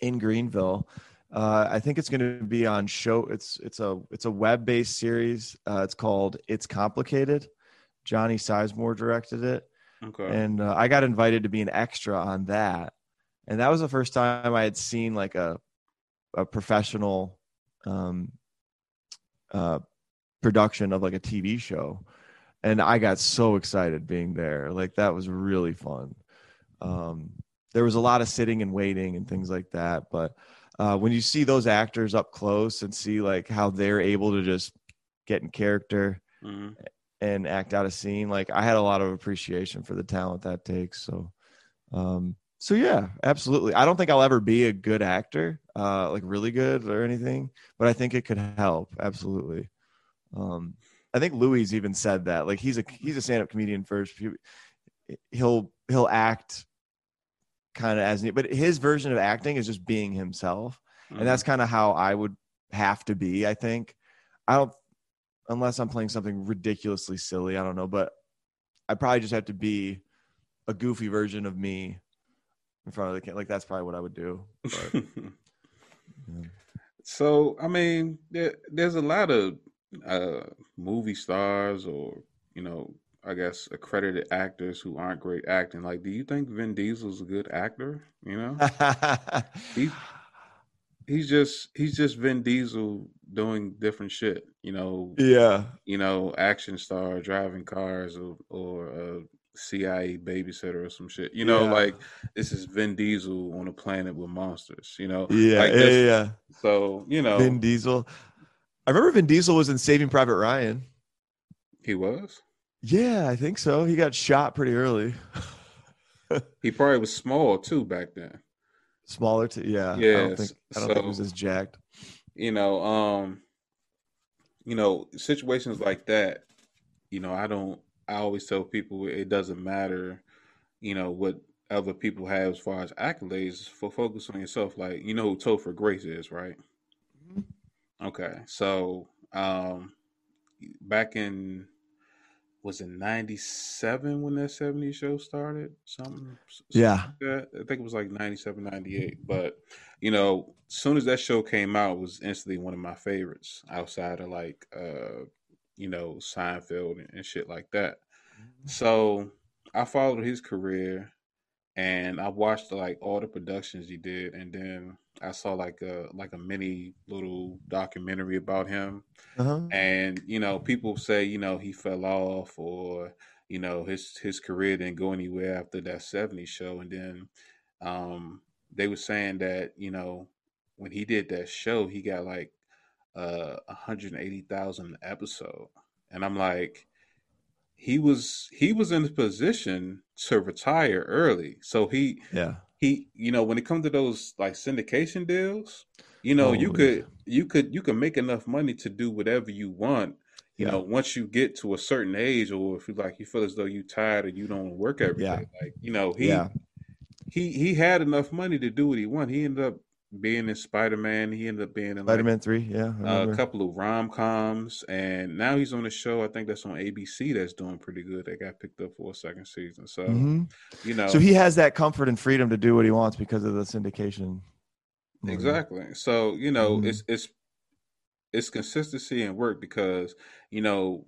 in Greenville. Uh, I think it's going to be on show. It's it's a it's a web based series. Uh, it's called It's Complicated. Johnny Sizemore directed it, Okay. and uh, I got invited to be an extra on that. And that was the first time I had seen like a a professional um, uh, production of like a TV show, and I got so excited being there. Like that was really fun. Um, there was a lot of sitting and waiting and things like that, but uh, when you see those actors up close and see like how they're able to just get in character hmm and act out a scene like i had a lot of appreciation for the talent that takes so um so yeah absolutely i don't think i'll ever be a good actor uh like really good or anything but i think it could help absolutely um i think louis even said that like he's a he's a stand-up comedian first He- he'll he'll act kind of as but his version of acting is just being himself and that's kind of how I would have to be. I think I don't unless I'm playing something ridiculously silly. I don't know, but I probably just have to be a goofy version of me in front of the camera. Like that's probably what I would do. But, yeah. [LAUGHS] So I mean, there, there's a lot of uh, movie stars, or you know, I guess accredited actors who aren't great acting. Like, do you think Vin Diesel's a good actor? You know, [LAUGHS] he he's just he's just Vin Diesel doing different shit. You know, yeah, you know, action star driving cars or or a CIA babysitter or some shit. You know, Yeah. like this is Vin Diesel on a planet with monsters. You know, yeah, like yeah, this- yeah. So you know, Vin Diesel. I remember Vin Diesel was in Saving Private Ryan. he was. Yeah, I think so. He got shot pretty early. [LAUGHS] He probably was small too back then. Smaller to yeah. Yeah. I don't think I don't think he was so- as jacked. You know, um, you know, situations like that. You know, I don't. I always tell people it doesn't matter. You know what other people have as far as accolades. For focus on yourself. Like you know who Topher Grace is, right? Mhm. Okay, so um, back in was it '97 when that '70s show started? Something, something Yeah. like that. I think it was like 97, 98. But you know, as soon as that show came out, it was instantly one of my favorites outside of like uh, you know, Seinfeld and, and shit like that. So I followed his career and I watched like all the productions he did and then I saw like a like a mini little documentary about him Uh-huh. and you know people say you know he fell off or you know his his career didn't go anywhere after that 70s show and then um they were saying that you know when he did that show he got like uh 180,000 episode and I'm like he was he was in a position to retire early so he Yeah. he you know when it comes to those like syndication deals you know you Holy- could you could you could make enough money to do whatever you want you know once you get to a certain age or if you like you feel as though you tired or you don't work every day. Yeah. like you know he yeah. he he had enough money to do what he wanted he ended up being in spider-man he ended up being in like Spider Man three. Yeah. A couple of rom-coms and now he's on a show i think that's on abc that's doing pretty good that got picked up for a second season so Mhm. you know So he has that comfort and freedom to do what he wants because of the syndication. Exactly. So you know, Mhm. it's it's it's consistency and work because you know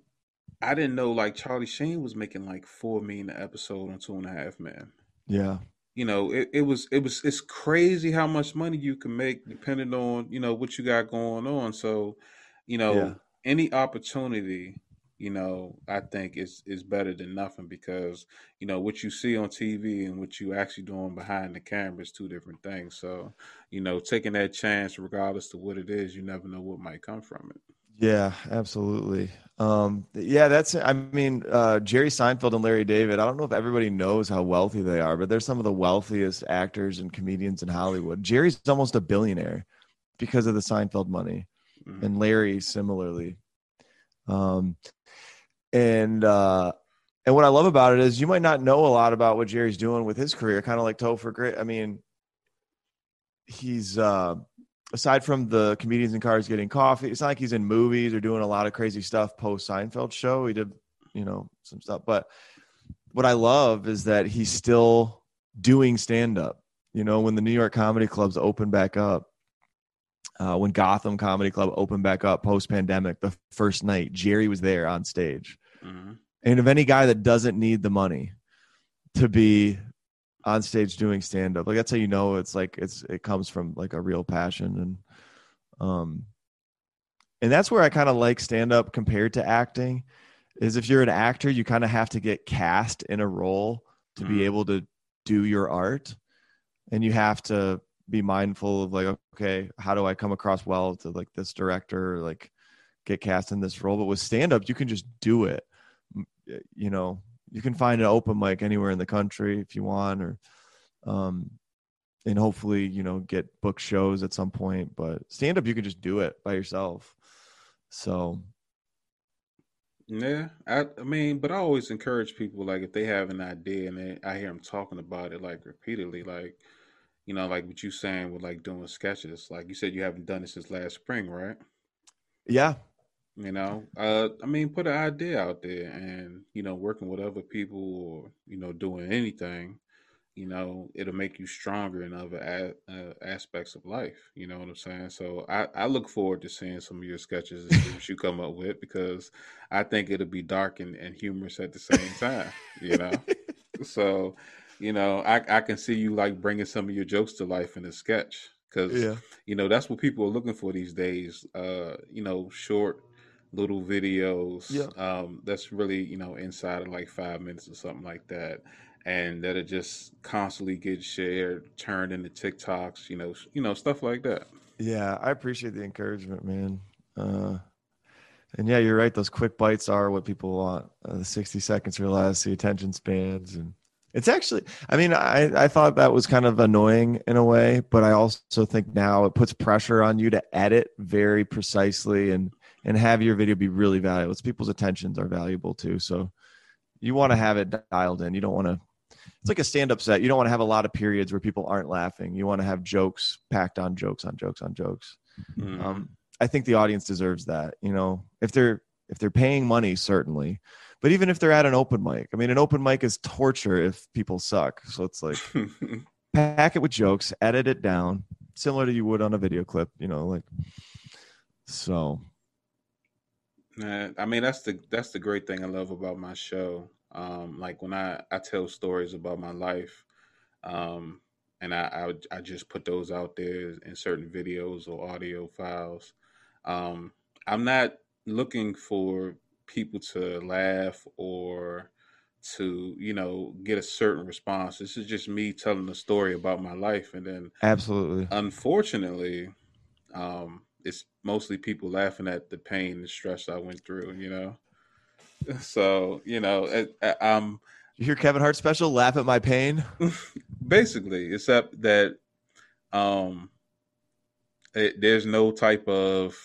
I didn't know like Charlie Sheen was making like four million an episode on Two and a Half Men. Yeah. You know, it, it was it was it's crazy how much money you can make depending on you know what you got going on. So you know, Yeah. any opportunity you know, I think is is better than nothing because you know what you see on TV and what you actually doing behind the camera is two different things. So, you know, taking that chance, regardless to what it is, you never know what might come from it. Yeah, absolutely. Um, yeah, that's. I mean, uh, Jerry Seinfeld and Larry David. I don't know if everybody knows how wealthy they are, but they're some of the wealthiest actors and comedians in Hollywood. Jerry's almost a billionaire because of the Seinfeld money, Mhm. and Larry similarly. Um, and uh, and what I love about it is you might not know a lot about what Jerry's doing with his career, kind of like Topher Grace. I mean, he's uh, aside from the comedians in cars getting coffee, it's not like he's in movies or doing a lot of crazy stuff post Seinfeld show. He did, you know, some stuff. But what I love is that he's still doing stand up. You know, when the New York comedy clubs open back up, uh, when Gotham Comedy Club opened back up post pandemic, the first night, Jerry was there on stage. Mhm. And of any guy that doesn't need the money to be on stage doing stand up, like that's how you know it's like it's it comes from like a real passion. And um and that's where I kind of like stand up compared to acting is if you're an actor, you kind of have to get cast in a role to Mhm. be able to do your art. And you have to be mindful of like okay, how do I come across well to like this director or like get cast in this role? But with stand up you can just do it you know you can find an open mic anywhere in the country if you want or um and hopefully you know get book shows at some point but stand up you can just do it by yourself so Yeah, I, I mean, but I always encourage people like if they have an idea and they, I hear them talking about it like repeatedly, like you know, like what you saying with like doing sketches. Like you said, you haven't done it since last spring, right? yeah You know, uh, I mean, put an idea out there, and you know, working with other people or you know, doing anything, you know, it'll make you stronger in other a- uh, aspects of life. You know what I'm saying? So I, I look forward to seeing some of your sketches and see what you come up with because I think it'll be dark and, and humorous at the same time. You know, [LAUGHS] so you know, I I can see you like bringing some of your jokes to life in a sketch because yeah you know that's what people are looking for these days uh you know short little videos Yeah. um that's really you know inside of like five minutes or something like that and that it just constantly gets shared turned into tiktoks you know you know stuff like that yeah i appreciate the encouragement man uh and yeah you're right those quick bites are what people want uh, the 60 seconds or less the attention spans and it's actually i mean i i thought that was kind of annoying in a way but i also think now it puts pressure on you to edit very precisely and and have your video be really valuable it's people's attentions are valuable too so you want to have it dialed in you don't want to it's like a stand-up set you don't want to have a lot of periods where people aren't laughing you want to have jokes packed on jokes on jokes on jokes Mhm. um, I think the audience deserves that. You know, if they're if they're paying money, certainly, but even if they're at an open mic, I mean, an open mic is torture if people suck. So it's like [LAUGHS] pack it with jokes, edit it down, similar to you would on a video clip. You know, like so. I mean that's the that's the great thing I love about my show. Um, like when I I tell stories about my life, um, and I, I I just put those out there in certain videos or audio files. Um, I'm not looking for people to laugh or to you know get a certain response. This is just me telling a story about my life, and then Absolutely. unfortunately, um, it's mostly people laughing at the pain and stress I went through. You know, [LAUGHS] so you know, it, I- I'm You hear Kevin Hart special? Laugh at my pain. [LAUGHS] basically except that um, it, there's no type of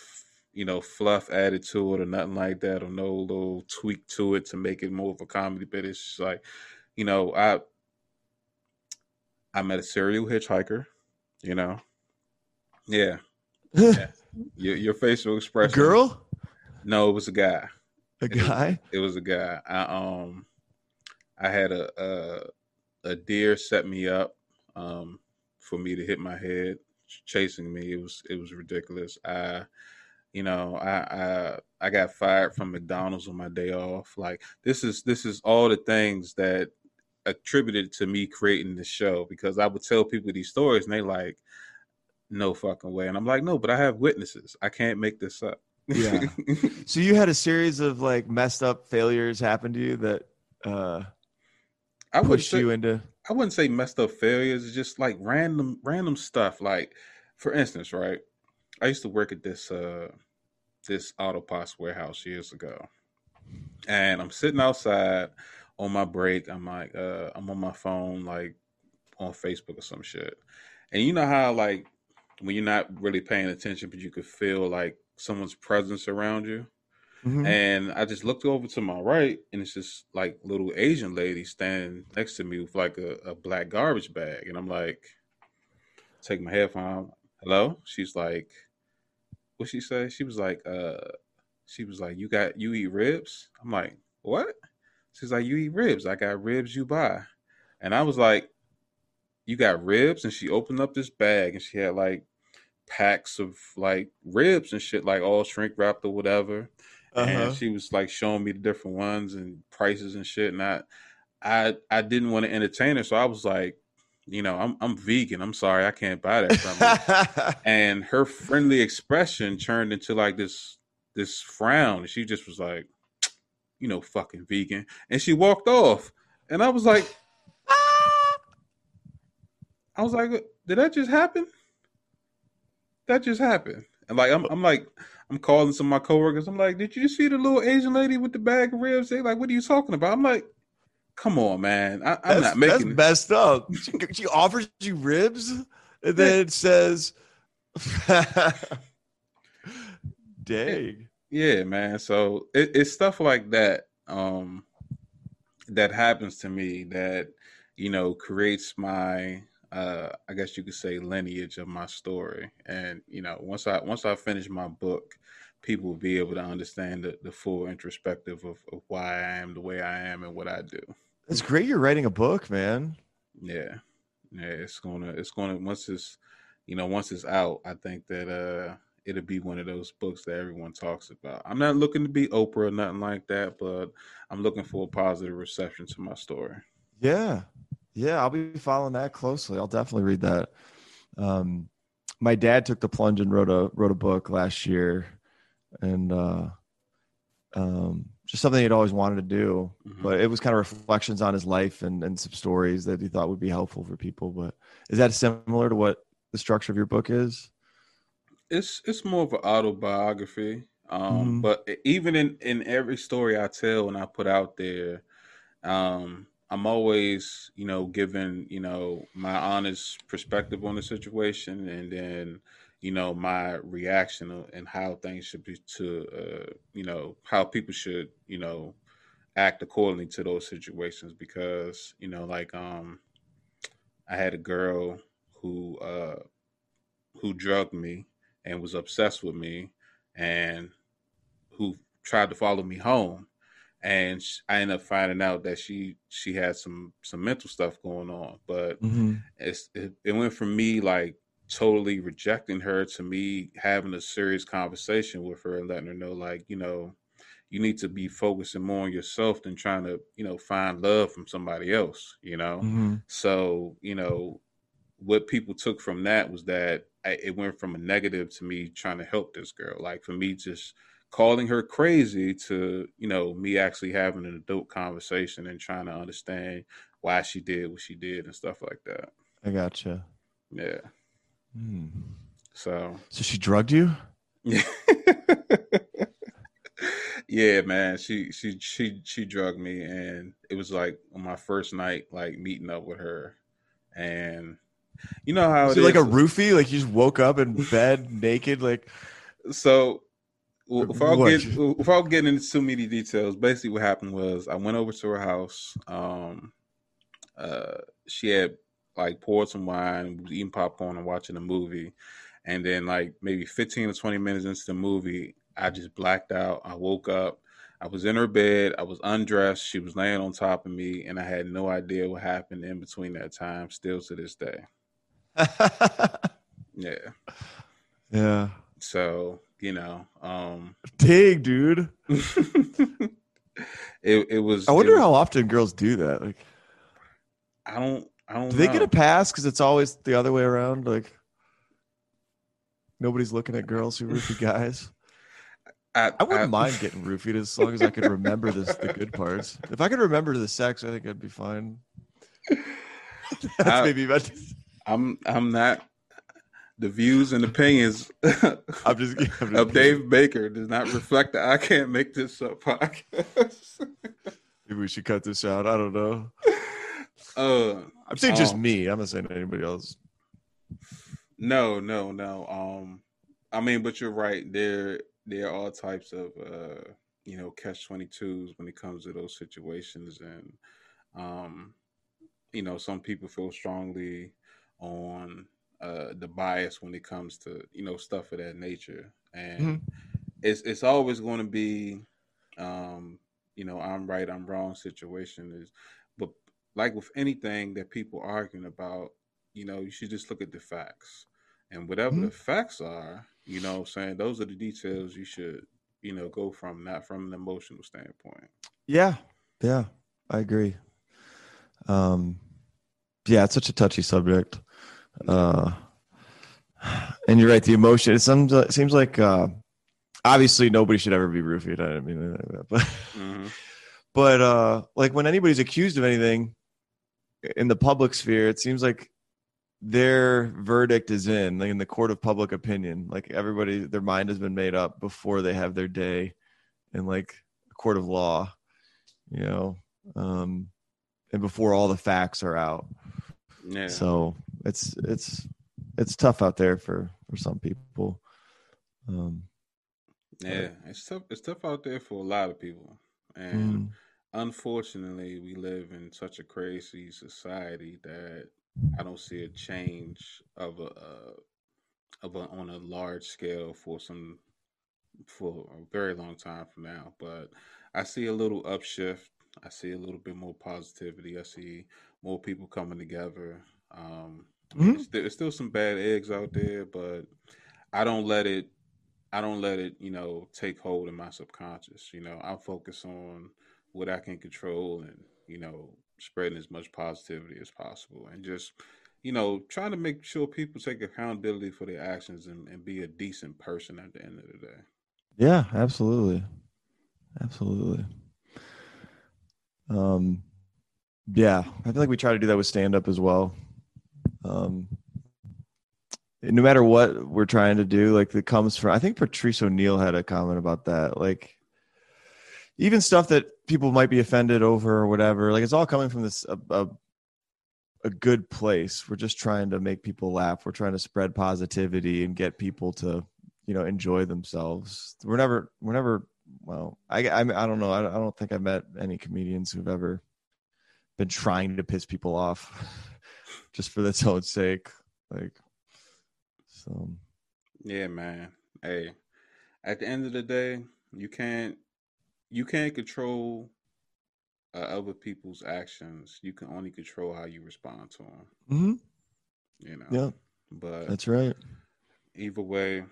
you know fluff added to it or nothing like that, or no little tweak to it to make it more of a comedy. But it's just like, you know, I I met a serial hitchhiker. You know, yeah, [LAUGHS] your your facial expression. girl, No, it was a guy. a guy. It was a guy. I um I had a a, a deer set me up um for me to hit my head chasing me. It was it was ridiculous. I you know, I I I got fired from McDonald's on my day off. Like this is this is all the things that attributed to me creating the show because I would tell people these stories and they like no fucking way. And I'm like, no, but I have witnesses. I can't make this up. Yeah. [LAUGHS] So you had a series of like messed up failures happen to you that uh I pushed say, you into I wouldn't say messed up failures. It's just like random random stuff. Like for instance, right? I used to work at this uh this auto parts warehouse years ago. And I'm sitting outside on my break. I'm like uh I'm on my phone like on Facebook or some shit. And you know how like when you're not really paying attention but you could feel like someone's presence around you? Mhm. And I just looked over to my right, and it's this like little Asian lady standing next to me with like a, a black garbage bag. And I'm like, take my headphone. Hello? She's like, what she say? She was like, uh, she was like, you got you eat ribs? I'm like, what? She's like, you eat ribs. I got ribs you buy. And I was like, you got ribs? And she opened up this bag and she had like packs of like ribs and shit, like all shrink wrapped or whatever. Uh-huh. and she was like showing me the different ones and prices and shit and I I I didn't want to entertain her so I was like you know I'm I'm vegan I'm sorry I can't buy that from you. [LAUGHS] And her friendly expression turned into like this this frown she just was like you know fucking vegan. And she walked off and I was like [LAUGHS] I was like did that just happen that just happened and like I'm I'm like I'm calling some of my coworkers. I'm like, did you see the little Asian lady with the bag of ribs? They like, what are you talking about? I'm like, come on, man. I, I'm that's, not making. that's messed up. [LAUGHS] She, she offers you ribs and then it says [LAUGHS] Dang. Yeah, man. So it, it's stuff like that um, that happens to me that you know creates my uh, I guess you could say lineage of my story. And you know, once I once I finish my book, people will be able to understand the, the full introspective of, of why I am the way I am and what I do. It's great you're writing a book, man. Yeah, yeah. It's gonna it's gonna once it's you know once it's out, I think that uh it'll be one of those books that everyone talks about. I'm not looking to be Oprah or nothing like that, but I'm looking for a positive reception to my story. Yeah. Yeah, I'll be following that closely. I'll definitely read that. Um my dad took the plunge and wrote a wrote a book last year and uh um just something he'd always wanted to do. Mhm. But it was kind of reflections on his life and, and some stories that he thought would be helpful for people. But is that similar to what the structure of your book is? it's it's more of an autobiography um Mhm. but even in in every story i tell and i put out there um i'm always you know giving you know my honest perspective on the situation and then you know my reaction and how things should be to uh you know how people should you know act accordingly to those situations because you know like um i had a girl who uh who drugged me and was obsessed with me and who tried to follow me home and I ended up finding out that she she had some some mental stuff going on but Mm-hmm. it's it, it went from me like totally rejecting her to me having a serious conversation with her and letting her know like you know you need to be focusing more on yourself than trying to you know find love from somebody else you know Mm-hmm. so, you know, what people took from that was that I, it went from a negative to me trying to help this girl. Like for me, just calling her crazy to, you know, me actually having an adult conversation and trying to understand why she did what she did and stuff like that. I gotcha. Yeah. Hmm. So, So she drugged you? yeah. [LAUGHS] yeah, man. She she she she drugged me and it was like on my first night like meeting up with her and you know how Was it it like a is- roofie? Like you just woke up in bed [LAUGHS] naked? Like So, without What? getting without getting into too many details, basically what happened was I went over to her house. Um, uh, she had like poured some wine, was eating popcorn, and watching a movie, and then like maybe fifteen or twenty minutes into the movie, I just blacked out. I woke up. I was in her bed. I was undressed. She was laying on top of me, and I had no idea what happened in between that time. Still to this day, [LAUGHS] yeah. Yeah. So you know, um, Dang, dude. [LAUGHS] it it was. I wonder was- how often girls do that. Like I don't. I don't. do they know. get a pass because it's always the other way around? Like nobody's looking at girls who roofie [LAUGHS] guys. I, I wouldn't mind getting roofied as long as I could remember this the good parts. If I could remember the sex, I think I'd be fine. [LAUGHS] That's I- maybe my, I'm I'm not. The views and opinions [LAUGHS] I'm just, I'm just of Dave Baker does not reflect the I can't make this up [LAUGHS] podcast. Maybe we should cut this out. I don't know. [LAUGHS] uh, I'm saying just Oh. me. I'm not saying anybody else. no, no, no. Um, I mean, but you're right. There, there are all types of uh, you know, catch twenty twos when it comes to those situations, and um, you know, some people feel strongly on uh the bias when it comes to you know stuff of that nature, and Mhm. it's it's always going to be, um, you know, I'm right, I'm wrong situation is, but like with anything that people arguing about, you know, you should just look at the facts. And whatever the facts are, you know, saying those are the details you should, you know, go from, not from an emotional standpoint. Yeah, yeah, I agree. Um, yeah, it's such a touchy subject. Uh, and you're right. The emotion. It seems, it seems like uh, obviously nobody should ever be roofied. I didn't mean anything like that, but hmm [LAUGHS] but uh, like when anybody's accused of anything in the public sphere, it seems like their verdict is in, like in the court of public opinion. Like everybody, their mind has been made up before they have their day in like a court of law, you know, um, and before all the facts are out. Yeah. So it's it's it's tough out there for for some people. Um, yeah. It's tough. It's tough out there for a lot of people. And mm, unfortunately, we live in such a crazy society that I don't see a change of a, uh, of a on a large scale for some for a very long time from now. But I see a little upshift. I see a little bit more positivity. I see more people coming together. Um, Mhm. there's, there's still some bad eggs out there, but I don't let it. I don't let it, you know, take hold in my subconscious. You know, I focus on what I can control and, you know, spreading as much positivity as possible and just, you know, trying to make sure people take accountability for their actions and, and be a decent person at the end of the day. yeah, absolutely, absolutely. Um, yeah, I feel like we try to do that with stand up as well. Um, no matter what we're trying to do, like it comes from. I think Patrice O'Neal had a comment about that. Like even stuff that people might be offended over or whatever, like it's all coming from this a, a, a good place. We're just trying to make people laugh. We're trying to spread positivity and get people to, you know, enjoy themselves. We're never, we're never. Well, I, I, I don't know. I, I don't think I've met any comedians who've ever been trying to piss people off [LAUGHS] just for its own sake. Like, so Yeah, man. Hey, at the end of the day, you can't you can't control uh, other people's actions. You can only control how you respond to them. mhm, You know. yeah, But that's right. either way,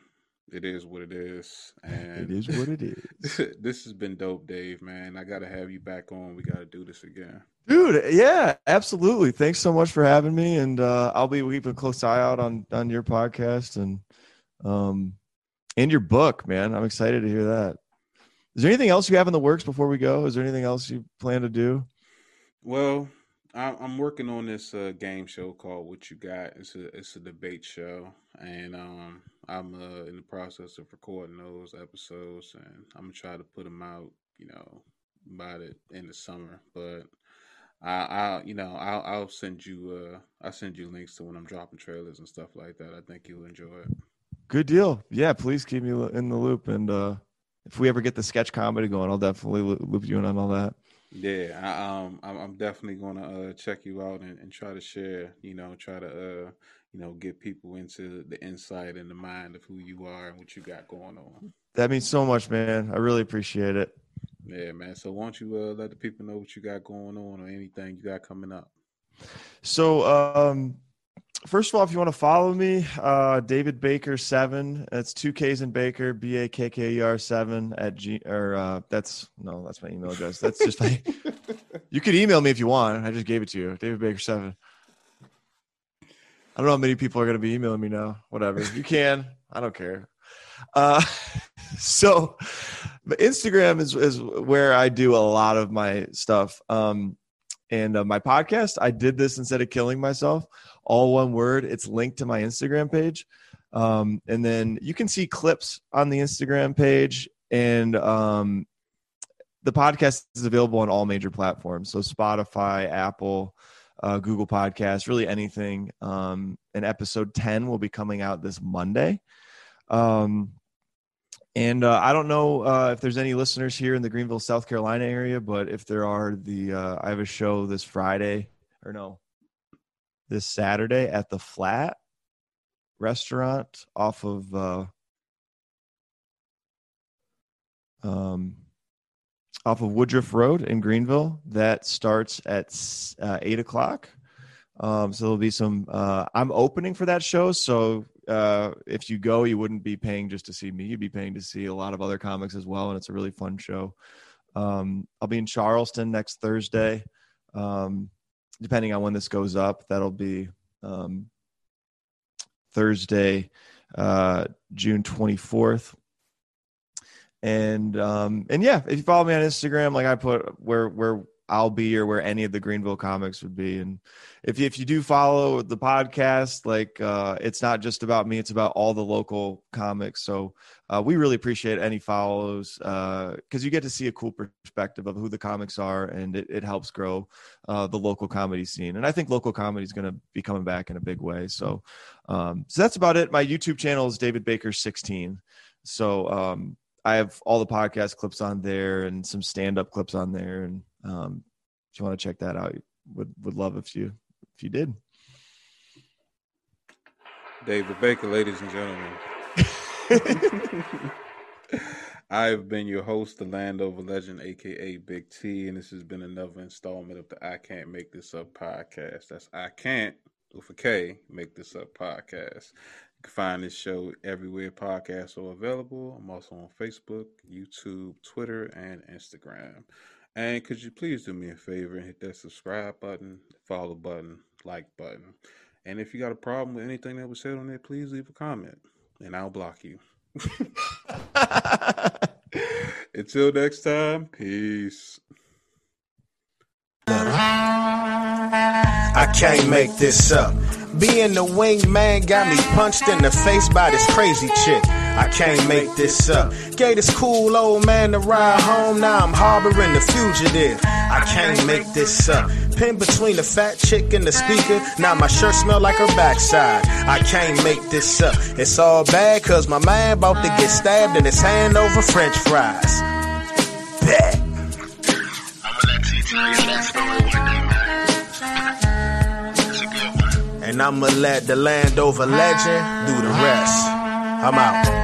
it is what it is. And It is what it [LAUGHS] is. this has been dope, Dave. Man, I gotta have you back on. We gotta do this again. Dude, yeah, absolutely. Thanks so much for having me, and uh, I'll be keeping a close eye out on on your podcast and um and your book, man. I'm excited to hear that. Is there anything else you have in the works before we go? Is there anything else you plan to do? Well, I'm working on this uh, game show called "What You Got." It's a it's a debate show, and um, I'm uh, in the process of recording those episodes, and I'm gonna try to put them out, you know, by the end of summer. But I, I you know, I'll, I'll send you uh, I'll send you links to when I'm dropping trailers and stuff like that. I think you'll enjoy it. Good deal. Yeah, please keep me in the loop, and uh, if we ever get the sketch comedy going, I'll definitely loop you in on all that. Yeah, I, um, I'm, I'm definitely gonna uh, check you out and, and try to share. You know, try to uh, you know, get people into the insight and the mind of who you are and what you got going on. That means so much, man. I really appreciate it. Yeah, man. So why don't you uh, let the people know what you got going on or anything you got coming up? So, um, first of all, if you want to follow me, uh, David Bakker seven. That's two K's in Bakker, B A K K E R seven at G. Or uh, that's no, that's my email address. That's just my. [LAUGHS] you could email me if you want. I just gave it to you, David Bakker seven. I don't know how many people are going to be emailing me now. Whatever, you can. I don't care. Uh, [LAUGHS] so Instagram is is where I do a lot of my stuff. Um, and uh, my podcast, I did this instead of killing myself. All one word. It's linked to my Instagram page. Um, and then you can see clips on the Instagram page, and um, the podcast is available on all major platforms. So Spotify, Apple, uh, Google Podcasts, really anything. Um, and episode 10 will be coming out this Monday. Um, and uh, I don't know uh, if there's any listeners here in the Greenville, South Carolina area, but if there are, the uh, I have a show this Friday or no, this Saturday at the Flat Restaurant off of uh, um, off of Woodruff Road in Greenville. That starts at uh, eight o'clock. Um, so there'll be some. Uh, I'm opening for that show, so uh, if you go, you wouldn't be paying just to see me. You'd be paying to see a lot of other comics as well, and it's a really fun show. Um, I'll be in Charleston next Thursday. Um, depending on when this goes up, that'll be um, Thursday, uh, June 24th and um and yeah if you follow me on instagram like i put where where i'll be or where any of the greenville comics would be. And if you, if you do follow the podcast like uh it's not just about me it's about all the local comics. So uh, we really appreciate any follows uh because you get to see a cool perspective of who the comics are and it, it helps grow uh the local comedy scene. And i think local comedy is going to be coming back in a big way. So um so that's about it. My youtube channel is david bakker 16 so um I have all the podcast clips on there and some stand up clips on there. And um, if you want to check that out, would would love if you if you did. David Bakker, ladies and gentlemen. [LAUGHS] I've been your host, the Landover Legend, aka Big T, and this has been another installment of the I Can't Make This Up podcast. That's I Can't with a K Make This Up podcast. You can find this show everywhere podcasts are available. I'm also on Facebook, YouTube, Twitter, and Instagram. And could you please do me a favor and hit that subscribe button, follow button, like button. And if you got a problem with anything that was said on there, please leave a comment and I'll block you. [LAUGHS] Until next time, peace. I can't make this up. Being the wingman got me punched in the face by this crazy chick. I can't make this up. Gave this cool old man to ride home, now I'm harboring the fugitive. I can't make this up. Pinned between the fat chick and the speaker, now my shirt smell like her backside. I can't make this up. It's all bad cause my man about to get stabbed in his hand over french fries. Bet. I'ma let T tell you that story one day, man. It's a good one. And I'ma let the Landover legend do the rest. I'm out.